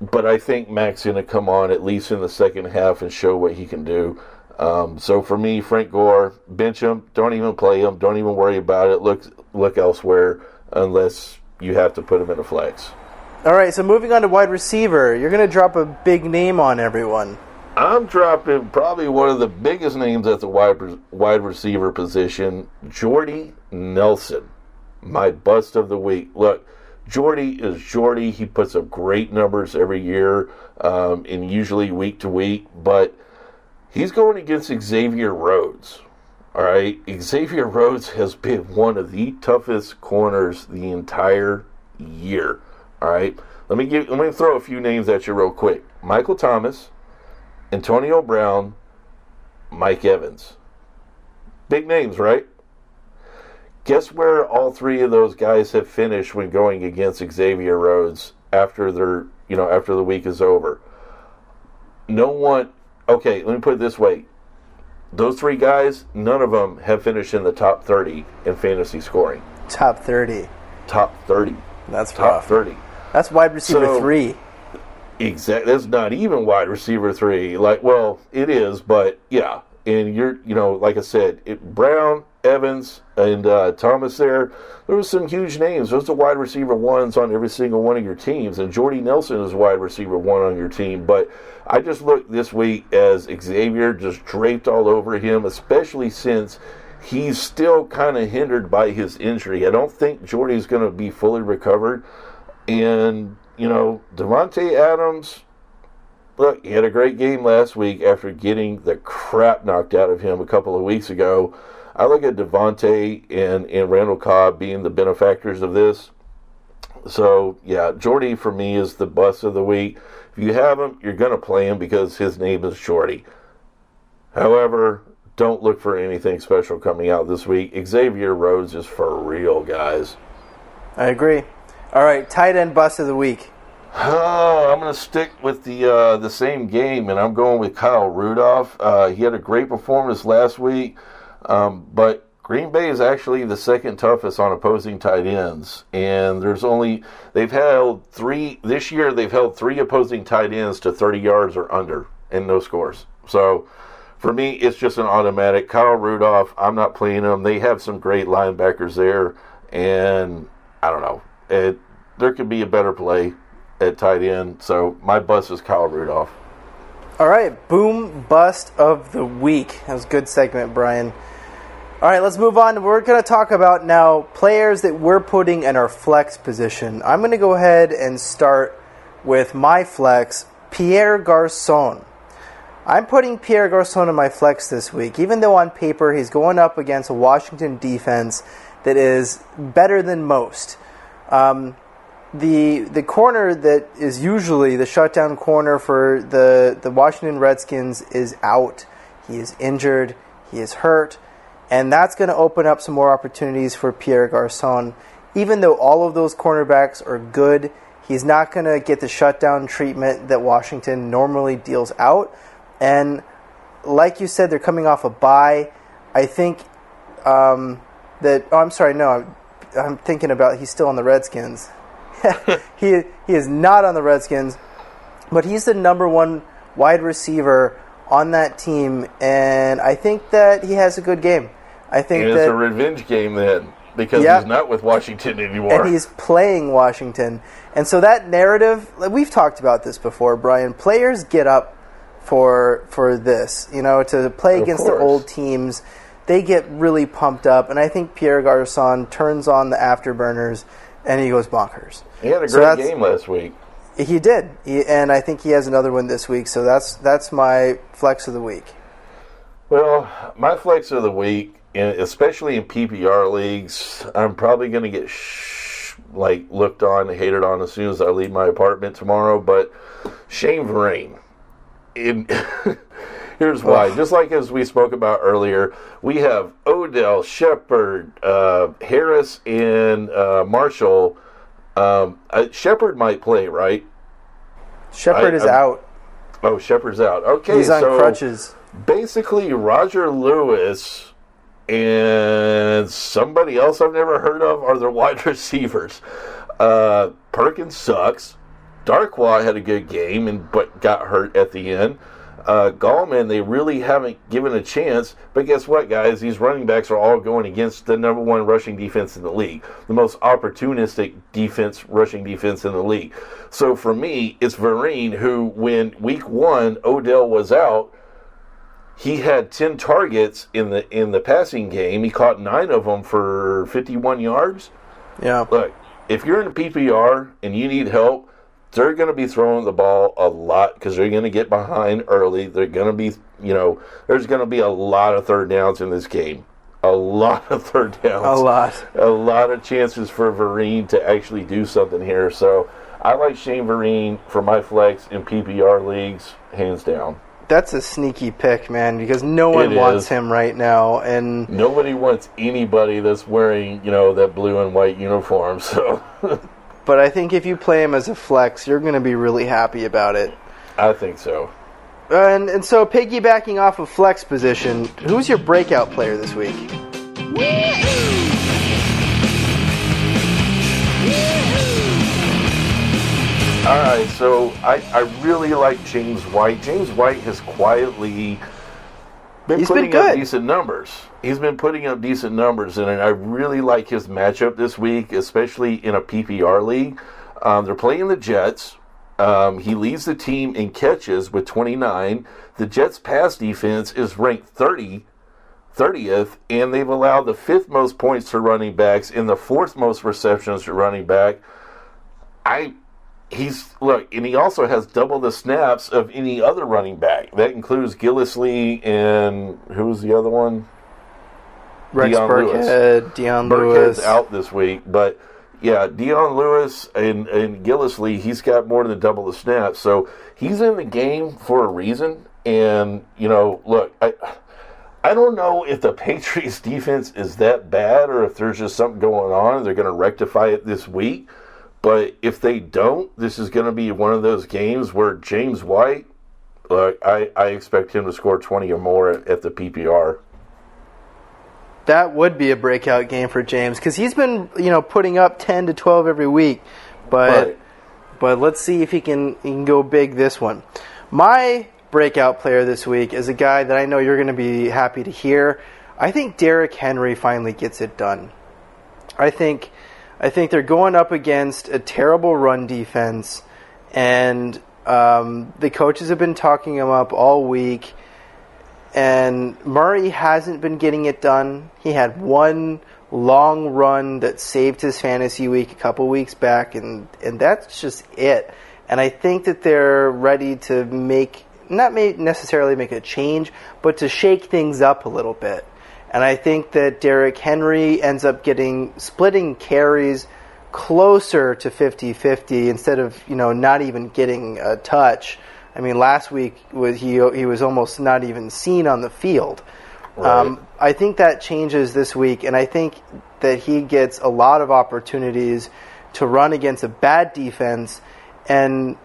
but I think Mack's going to come on at least in the second half and show what he can do. Um, so for me, Frank Gore, bench him. Don't even play him. Don't even worry about it. Look look elsewhere unless you have to put him in a flex. All right, so moving on to wide receiver, you're going to drop a big name on everyone. I'm dropping probably one of the biggest names at the wide wide receiver position, Jordy Nelson, my bust of the week. Look, Jordy is Jordy. He puts up great numbers every year, um, and usually week to week. But he's going against Xavier Rhodes. All right, Xavier Rhodes has been one of the toughest corners the entire year. All right, let me give. Let me throw a few names at you real quick. Michael Thomas. Antonio Brown, Mike Evans. Big names, right? Guess where all three of those guys have finished when going against Xavier Rhodes after their, you know, after the week is over. No one. Okay, let me put it this way: those three guys, none of them have finished in the top thirty in fantasy scoring. Top 30. Top thirty. That's Top rough. thirty. That's wide receiver So- three. Exactly. That's not even wide receiver three. Like, well, it is, but yeah. And you're, you know, like I said, it, Brown, Evans, and uh, Thomas. There, there was some huge names. Those are wide receiver ones on every single one of your teams, and Jordy Nelson is wide receiver one on your team. But I just look this week as Xavier just draped all over him, especially since he's still kind of hindered by his injury. I don't think Jordy's going to be fully recovered. And, you know, Davante Adams, look, he had a great game last week after getting the crap knocked out of him a couple of weeks ago. I look at Davante and, and Randall Cobb being the benefactors of this. So, yeah, Jordy for me is the bust of the week. If you have him, you're going to play him because his name is Jordy. However, don't look for anything special coming out this week. Xavier Rhodes is for real, guys. I agree. All right, tight end bust of the week. I'm going to stick with the uh, the same game, and I'm going with Kyle Rudolph. Uh, he had a great performance last week, um, but Green Bay is actually the second toughest on opposing tight ends, and there's only they've held three this year. They've held three opposing tight ends to 30 yards or under, and no scores. So. For me, it's just an automatic. Kyle Rudolph, I'm not playing him. They have some great linebackers there, and I don't know. It, there could be a better play at tight end. So my bust is Kyle Rudolph. All right, boom bust of the week. That was a good segment, Brian. All right, let's move on. We're going to talk about now players that we're putting in our flex position. I'm going to go ahead and start with my flex, Pierre Garcon. I'm putting Pierre Garcon in my flex this week, even though on paper he's going up against a Washington defense that is better than most. Um, the the corner that is usually the shutdown corner for the the Washington Redskins is out. He is injured. He is hurt, and that's going to open up some more opportunities for Pierre Garcon. Even though all of those cornerbacks are good, he's not going to get the shutdown treatment that Washington normally deals out. And like you said, they're coming off a bye. I think um, that. Oh, I'm sorry. No, I'm thinking about he's still on the Redskins. he he is not on the Redskins, but he's the number one wide receiver on that team, and I think that he has a good game. I think it's a revenge game then because Yeah. he's not with Washington anymore. and he's playing Washington. And so that narrative, we've talked about this before, Brian. Players get up for for this, you know, to play Of against their course. old teams. They get really pumped up, and I think Pierre Garcon turns on the afterburners and he goes bonkers. he had a great that's- game last week. He did, he, and I think he has another one this week. So that's that's my flex of the week. Well, my flex of the week, especially in PPR leagues, I'm probably going to get sh- like looked on, hated on as soon as I leave my apartment tomorrow. But Shane Vereen, in here's why. Just like as we spoke about earlier, we have Odell, Shepard, uh, Harris, and uh, Marshall. Um, uh, Shepard might play, right? Shepard I- is I'm- out. Oh, Shepard's out. Okay, He's on so crutches. basically Roger Lewis and somebody else I've never heard of are the wide receivers. Uh, Perkins sucks. Darkwa had a good game and but got hurt at the end. Uh, Gallman, they really haven't given a chance. But guess what, guys? These running backs are all going against the number one rushing defense in the league, the most opportunistic defense, rushing defense in the league. So for me, it's Vereen who, when week one Odell was out, he had 10 targets in the in the passing game. He caught 9 of them for 51 yards. Yeah. Look, if you're in a PPR and you need help, they're going to be throwing the ball a lot because they're going to get behind early. They're going to be, you know, there's going to be a lot of third downs in this game. A lot of third downs. A lot. A lot of chances for Vereen to actually do something here. So I like Shane Vereen for my flex in PPR leagues, hands down. That's a sneaky pick, man, because no one It wants is. him right now. And Nobody wants anybody that's wearing, you know, that blue and white uniform. So but I think if you play him as a flex, you're going to be really happy about it. I think so. And and so piggybacking off of flex position, who's your breakout player this week? All right, so I, I really like James White. James White has quietly been He's been putting up good. decent numbers. He's been putting up decent numbers, and I really like his matchup this week, especially in a PPR league. Um, they're playing the Jets. Um, he leads the team in catches with 29. The Jets' pass defense is ranked 30, 30th, and they've allowed the fifth most points to running backs and the fourth most receptions to running back. I he's look, and he also has double the snaps of any other running back. That includes Gillislee and who's the other one? Rex Dion Lewis. Dion Burkhead's Lewis. out this week, but yeah, Dion Lewis and and Gillislee, he's got more than double the snaps, so he's in the game for a reason. And you know, look, I. I don't know if the Patriots defense is that bad or if there's just something going on and they're going to rectify it this week. But if they don't, this is going to be one of those games where James White, look, I, I expect him to score 20 or more at, at the PPR. That would be a breakout game for James because he's been, you know, putting up ten to twelve every week. But Right. but let's see if he can he can go big this one. My breakout player this week is a guy that I know you're going to be happy to hear. I think Derrick Henry finally gets it done. I think I think they're going up against a terrible run defense, and um, the coaches have been talking him up all week. And Murray hasn't been getting it done. He had one long run that saved his fantasy week a couple weeks back, and and that's just it. And I think that they're ready to make not necessarily make a change, but to shake things up a little bit. And I think that Derrick Henry ends up getting splitting carries closer to 50-50 instead of, you know, not even getting a touch. I mean, last week was he he was almost not even seen on the field. Um, I think that changes this week, and I think that he gets a lot of opportunities to run against a bad defense, and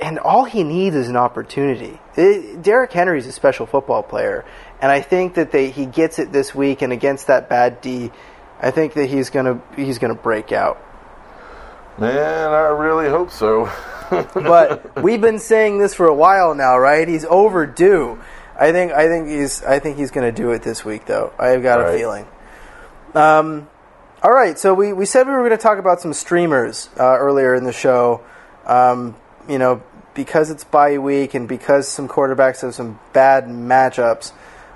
and all he needs is an opportunity. It, Derrick Henry's a special football player, and I think that they, he gets it this week, and against that bad D, I think that he's gonna he's gonna break out. Man, I really hope so. but we've been saying this for a while now, right? He's overdue. I think I think he's I think he's going to do it this week, though. I've got Right. a feeling. Um, all right, so we, we said we were going to talk about some streamers uh, earlier in the show. Um, you know, because it's bye week and because some quarterbacks have some bad matchups.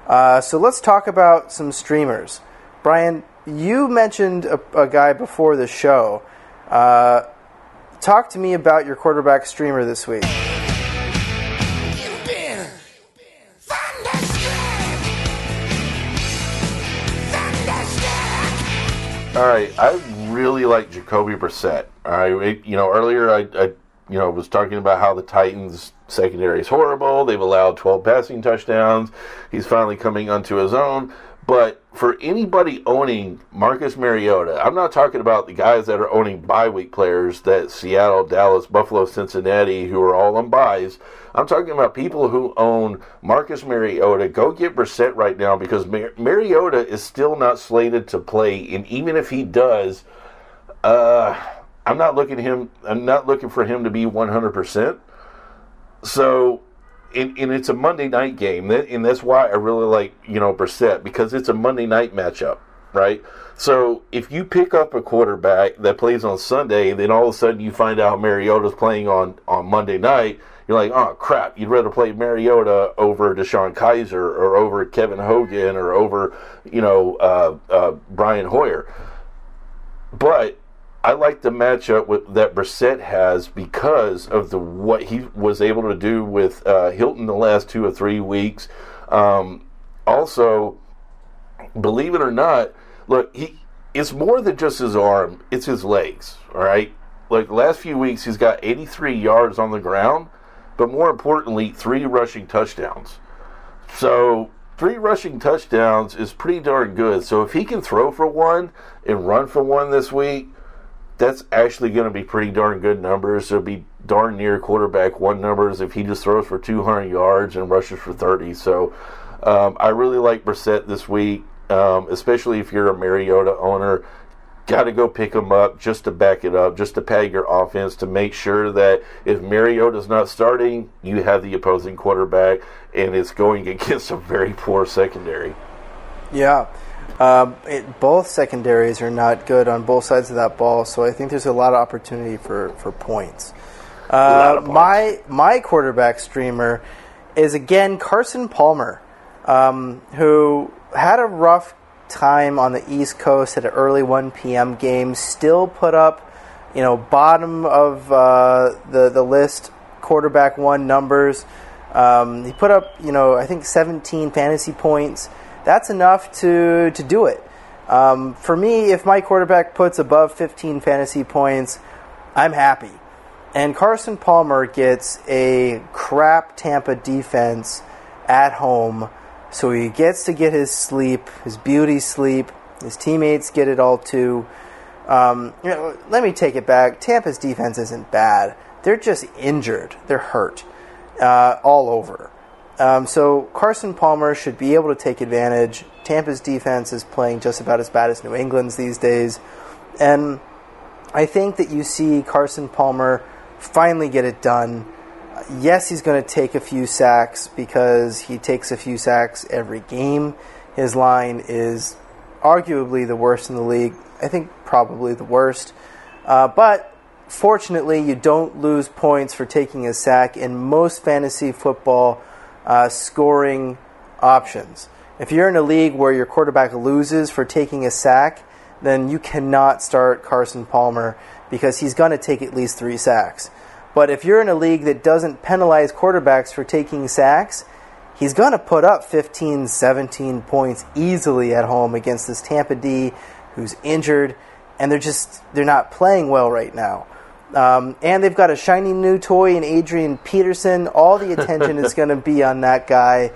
Uh, so let's talk about some streamers. Brian, you mentioned a, a guy before the show. Uh, talk to me about your quarterback streamer this week. All right, I really like Jacoby Brissett. All right, you know, earlier I, I, you know, was talking about how the Titans secondary is horrible. They've allowed 12 passing touchdowns. He's finally coming onto his own. But for anybody owning Marcus Mariota, I'm not talking about the guys that are owning bye week players that Seattle, Dallas, Buffalo, Cincinnati, who are all on buys. I'm talking about people who own Marcus Mariota. Go get Brissett right now because Mar- Mariota is still not slated to play, and even if he does, uh, I'm not looking him. I'm not looking for him to be 100. percent So, and, and it's a Monday night game, and that's why I really like you know Brissett because it's a Monday night matchup, right? So if you pick up a quarterback that plays on Sunday, then all of a sudden you find out Mariota's playing on on Monday night. You're like, oh crap! You'd rather play Mariota over DeShone Kizer or over Kevin Hogan or over you know uh, uh, Brian Hoyer. But I like the matchup with, that Brissett has because of the what he was able to do with uh, Hilton the last two or three weeks. Um, also, believe it or not, look, he it's more than just his arm; it's his legs. All right, like the last few weeks, he's got 83 yards on the ground, but more importantly, three rushing touchdowns. So three rushing touchdowns is pretty darn good. So if he can throw for one and run for one this week, that's actually going to be pretty darn good numbers. It'll be darn near quarterback one numbers if he just throws for 200 yards and rushes for 30. So um, I really like Brissett this week, um, especially if you're a Mariota owner. Got to go pick him up just to back it up, just to pad your offense to make sure that if Mariota's not starting, you have the opposing quarterback, and it's going against a very poor secondary. Yeah. Um, it, both secondaries are not good on both sides of that ball, so I think there's a lot of opportunity for, for points. Uh, points. my my quarterback streamer is again Carson Palmer, um, who had a rough time on the East Coast at an early 1 p.m. game. Still put up, you know, bottom of uh, the the list quarterback one numbers. Um, he put up, you know, I think 17 fantasy points. That's enough to to do it. Um, for me, if my quarterback puts above 15 fantasy points, I'm happy. And Carson Palmer gets a crap Tampa defense at home, so he gets to get his sleep, his beauty sleep. His teammates get it all too. Um, you know, let me take it back. Tampa's defense isn't bad. They're just injured. They're hurt uh, all over. Um, so Carson Palmer should be able to take advantage. Tampa's defense is playing just about as bad as New England's these days, and I think that you see Carson Palmer finally get it done. Yes, he's going to take a few sacks because he takes a few sacks every game. His line is arguably the worst in the league. I think probably the worst. Uh, but fortunately, you don't lose points for taking a sack in most fantasy football uh, scoring options. If you're in a league where your quarterback loses for taking a sack, then you cannot start Carson Palmer because he's going to take at least three sacks. But if you're in a league that doesn't penalize quarterbacks for taking sacks, he's going to put up 15, 17 points easily at home against this Tampa D who's injured and they're just they're not playing well right now. Um, and they've got a shiny new toy in Adrian Peterson. All the attention is going to be on that guy,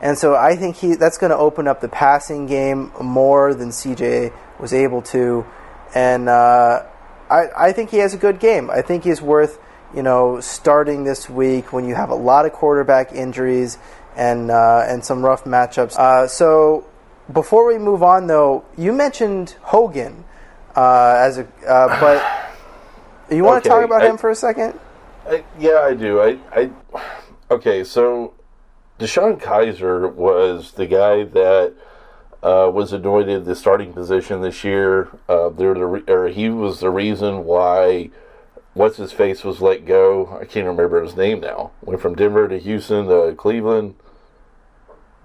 and so I think he that's going to open up the passing game more than CJ was able to. And uh, I, I think he has a good game. I think he's worth you know starting this week when you have a lot of quarterback injuries and uh, and some rough matchups. Uh, so before we move on, though, you mentioned Hogan uh, as a, uh, but you want to talk about I- him for a second? I, yeah, I do. I, I okay. So DeShone Kizer was the guy that uh, was anointed the starting position this year. Uh, they're the re- or he was the reason why what's his face was let go. I can't remember his name now. Went from Denver to Houston to Cleveland.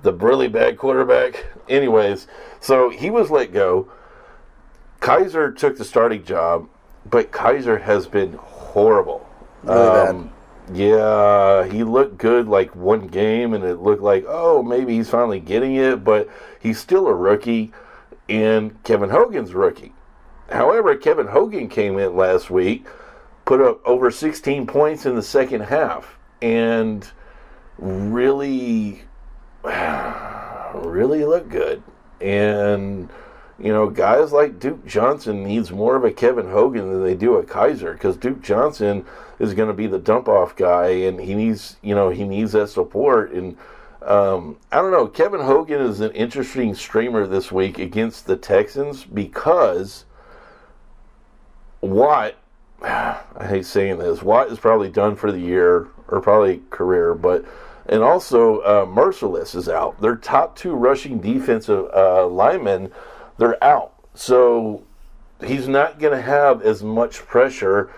The really bad quarterback. Anyways, so he was let go. Kizer took the starting job, but Kizer has been horrible. Really Um, Yeah, he looked good like one game, and it looked like, oh, maybe he's finally getting it, but he's still a rookie, and Kevin Hogan's rookie. However, Kevin Hogan came in last week, put up over 16 points in the second half, and really, really looked good. And you know, guys like Duke Johnson needs more of a Kevin Hogan than they do a Kizer because Duke Johnson is going to be the dump off guy, and he needs, you know, he needs that support. And um, I don't know, Kevin Hogan is an interesting streamer this week against the Texans because Watt, I hate saying this, Watt is probably done for the year or probably career, but and also uh, Mercilus is out. Their top two rushing defensive uh, linemen, they're out. So he's not going to have as much pressure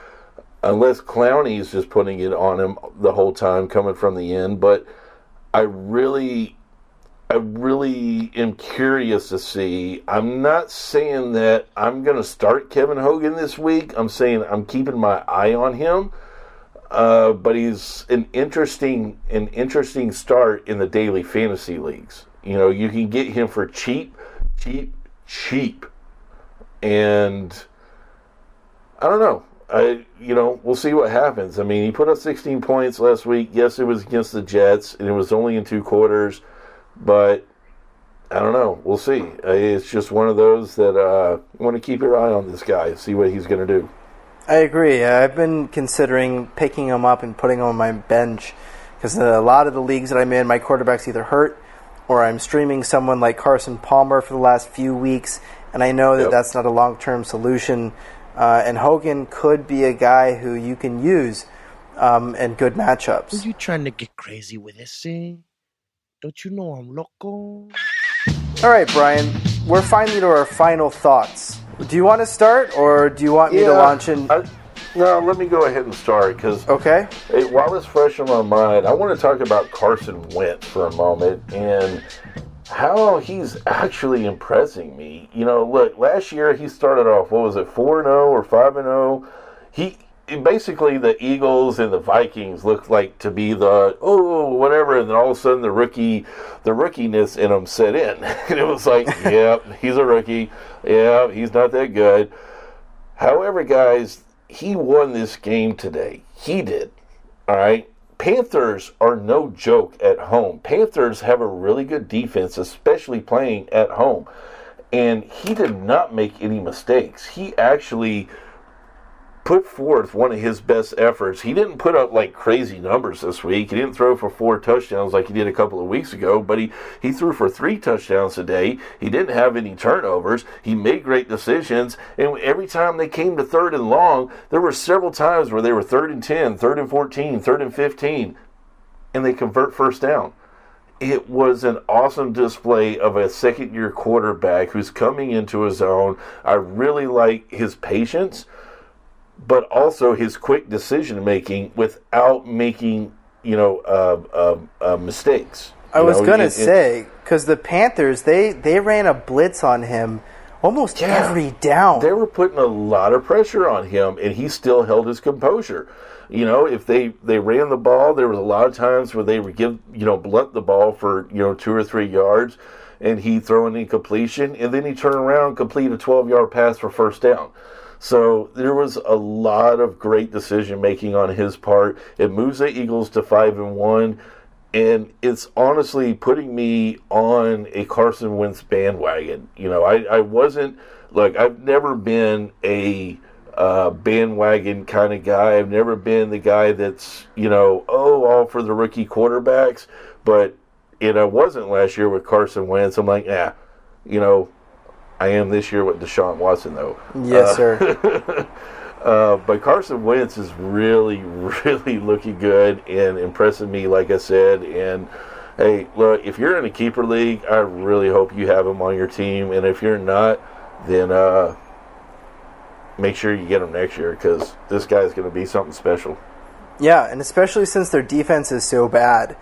unless Clowney is just putting it on him the whole time coming from the end. But I really, I really am curious to see. I'm not saying that I'm going to start Kevin Hogan this week. I'm saying I'm keeping my eye on him. Uh, but he's an interesting, an interesting start in the daily fantasy leagues. You know, you can get him for cheap, cheap, cheap, and I don't know. I, you know, we'll see what happens. I mean, he put up 16 points last week. Yes, it was against the Jets, and it was only in two quarters, but I don't know. We'll see. Uh, It's just one of those that uh, you want to keep your eye on this guy, see what he's going to do. I agree. I've been considering picking him up and putting him on my bench because a lot of the leagues that I'm in, my quarterback's either hurt or I'm streaming someone like Carson Palmer for the last few weeks, and I know that Yep. that's not a long term solution. Uh, and Hogan could be a guy who you can use um, in good matchups. Are matchups. you trying to get crazy with this thing? Don't you know I'm loco? All right, Brian, we're finally to our final thoughts. Do you want to start, or do you want me to launch in? I, no, let me go ahead and start because Okay. Hey, while it's fresh in my mind, I want to talk about Carson Wentz for a moment and how he's actually impressing me. You know, look, last year he started off, what was it, 4 0 or 5 0? He basically the Eagles and the Vikings looked like to be the oh whatever and then all of a sudden the rookie the rookiness in him set in and it was like yep he's a rookie yeah he's not that good However, guys, he won this game today. He did. All right. Panthers are no joke at home. Panthers have a really good defense, especially playing at home. And he did not make any mistakes. He actually put forth one of his best efforts. He didn't put up like crazy numbers this week. He didn't throw for four touchdowns like he did a couple of weeks ago, but he, he threw for three touchdowns today. He didn't have any turnovers. He made great decisions. And every time they came to third and long, there were several times where they were third and 10, third and 14, third and 15, and they convert first down it was an awesome display of a second year quarterback who's coming into his own. I really like his patience, but also his quick decision making without making, you know, uh, uh, uh, mistakes. I was know, gonna it- say because the Panthers they they ran a blitz on him almost Yeah. every down. they were putting a lot of pressure on him, and he still held his composure. You know, if they they ran the ball, there was a lot of times where they would give you know blunt the ball for you know two or three yards, and he throw an incompletion, and then he turn around and complete a twelve yard pass for first down. So there was a lot of great decision making on his part. It moves the Eagles to five and one, and it's honestly putting me on a Carson Wentz bandwagon. You know, I, I wasn't like I've never been a uh, bandwagon kind of guy. I've never been the guy that's you know oh all for the rookie quarterbacks, but and I wasn't last year with Carson Wentz. I'm like, yeah, you know, I am this year with Deshaun Watson, though. Yes, Uh, sir. Uh, but Carson Wentz is really, really looking good and impressing me, like I said. And hey, look, if you're in a keeper league, I really hope you have him on your team. And if you're not, then uh, make sure you get him next year because this guy's going to be something special. Yeah, and especially since their defense is so bad,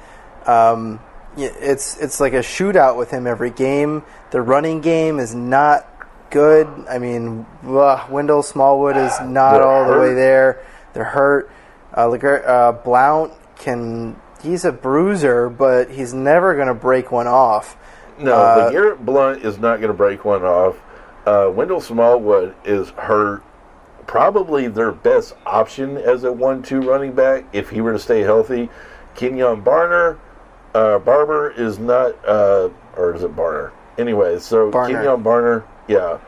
um, it's it's like a shootout with him every game. The running game is not good. I mean, ugh, Wendell Smallwood is not They're all the way there. They're hurt. Uh, uh, Blount can he's a bruiser, but he's never going to break one off. No, Uh, Garrett Blount is not going to break one off. Uh, Wendell Smallwood is hurt. Probably their best option as a one-two running back if he were to stay healthy. Kenjon Barner, uh, Barber is not, uh, or is it Barner? Anyway, so Barner. Kenjon Barner, yeah,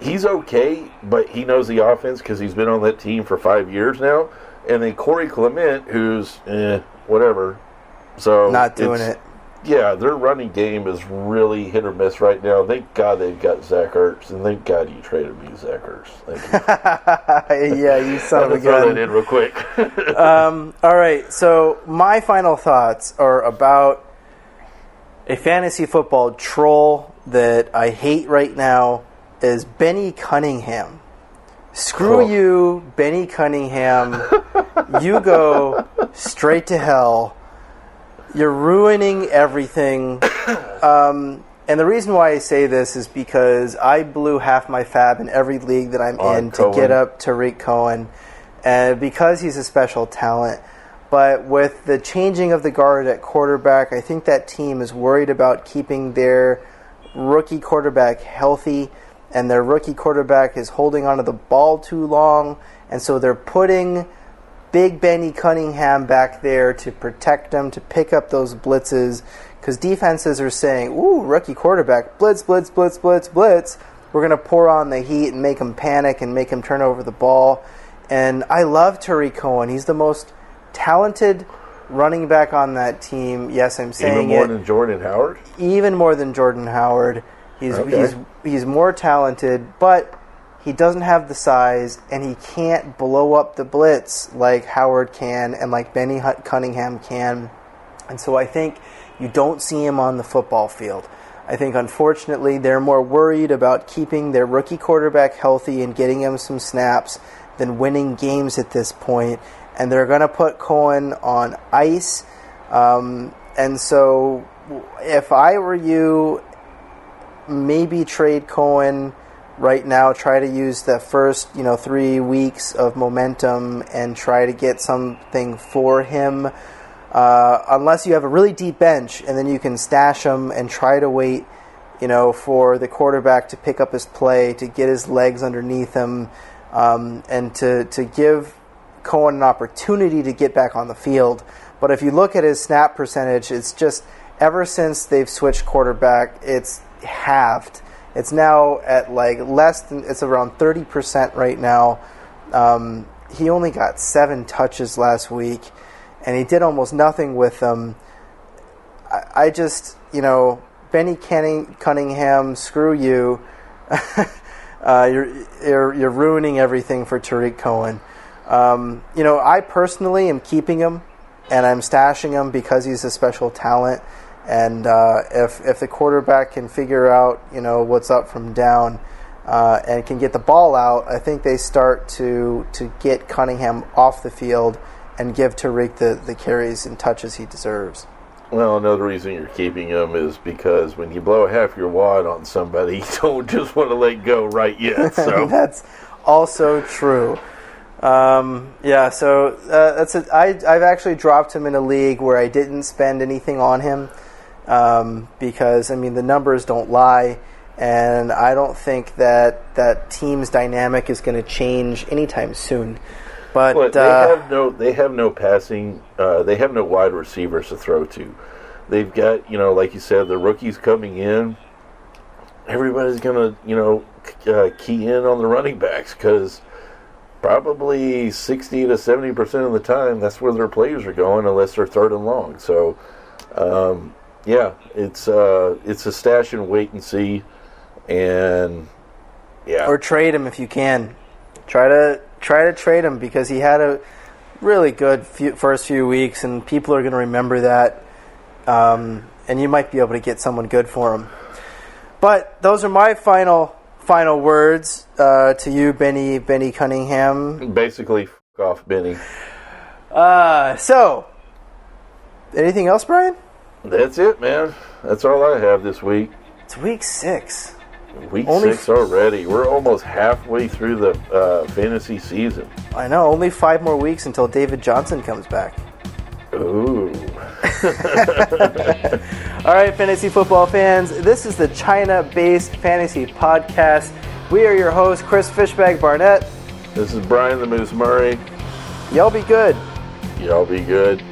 he's okay, but he knows the offense because he's been on that team for five years now. And then Corey Clement, who's eh, whatever. So Not doing it. Yeah, their running game is really hit or miss right now. Thank God they've got Zach Ertz, and thank God you traded me Zach Ertz. Thank you. yeah, you son of a throw that in real quick. Um, all right, so my final thoughts are about a fantasy football troll that I hate right now is Benny Cunningham. Screw Oh. you, Benny Cunningham. you go straight to hell. You're ruining everything. Um, and the reason why I say this is because I blew half my FAAB in every league that I'm On in to get up Tarik Cohen, and because he's a special talent. But with the changing of the guard at quarterback, I think that team is worried about keeping their rookie quarterback healthy, and their rookie quarterback is holding onto the ball too long, and so they're putting Big Benny Cunningham back there to protect them, to pick up those blitzes, because defenses are saying, "Ooh, rookie quarterback, blitz, blitz, blitz, blitz, blitz." We're gonna pour on the heat and make him panic and make him turn over the ball. And I love Tarik Cohen. He's the most talented running back on that team. Yes, I'm saying Even more it than Jordan Howard. even more than Jordan Howard. He's Okay. he's he's more talented, but he doesn't have the size, and he can't blow up the blitz like Howard can and like Benny Cunningham can. And so I think you don't see him on the football field. I think unfortunately they're more worried about keeping their rookie quarterback healthy and getting him some snaps than winning games at this point. And they're going to put Cohen on ice. Um, and so if I were you, maybe trade Cohen right now. Try to use the first, you know, three weeks of momentum and try to get something for him. Uh, unless you have a really deep bench, and then you can stash him and try to wait, you know, for the quarterback to pick up his play, to get his legs underneath him, um, and to to give Cohen an opportunity to get back on the field. But if you look at his snap percentage, it's just ever since they've switched quarterback, it's halved. It's now at like less than it's around thirty percent right now. Um, he only got seven touches last week, and he did almost nothing with them. I, I just, you know, Benny Cunningham, screw you. uh, you're, you're you're ruining everything for Tarik Cohen. Um, you know, I personally am keeping him, and I'm stashing him because he's a special talent. And uh, if if the quarterback can figure out, you know, what's up from down, uh, and can get the ball out, I think they start to to get Cunningham off the field and give Tarik the, the carries and touches he deserves. Well, another reason you're keeping him is because when you blow half your wad on somebody, you don't just want to let go right yet. So that's also true. Um, yeah, so uh, that's it. I I've actually dropped him in a league where I didn't spend anything on him um, because I mean the numbers don't lie, and I don't think that that team's dynamic is going to change anytime soon. But, But they uh, have no they have no passing uh, they have no wide receivers to throw to. They've got you know like you said the rookies coming in. Everybody's gonna you know uh, key in on the running backs because probably sixty to seventy percent of the time that's where their players are going unless they're third and long. So um, yeah, it's uh, it's a stash and wait and see, and yeah, or trade him if you can. Try to try to trade him because he had a really good few, first few weeks, and people are going to remember that. Um, and you might be able to get someone good for him. But those are my final final words uh, to you, Benny Benny Cunningham. basically f- off Benny. Uh, so, anything else, Brian? That's it, man. That's all I have this week. It's week six. Week Only six already. We're almost halfway through the uh, fantasy season. I know. Only five more weeks until David Johnson comes back. Ooh. All right, fantasy football fans, this is the China based fantasy podcast. We are your hosts, Chris Fishbag Barnett. This is Brian the Moose Murray. Y'all be good. Y'all be good.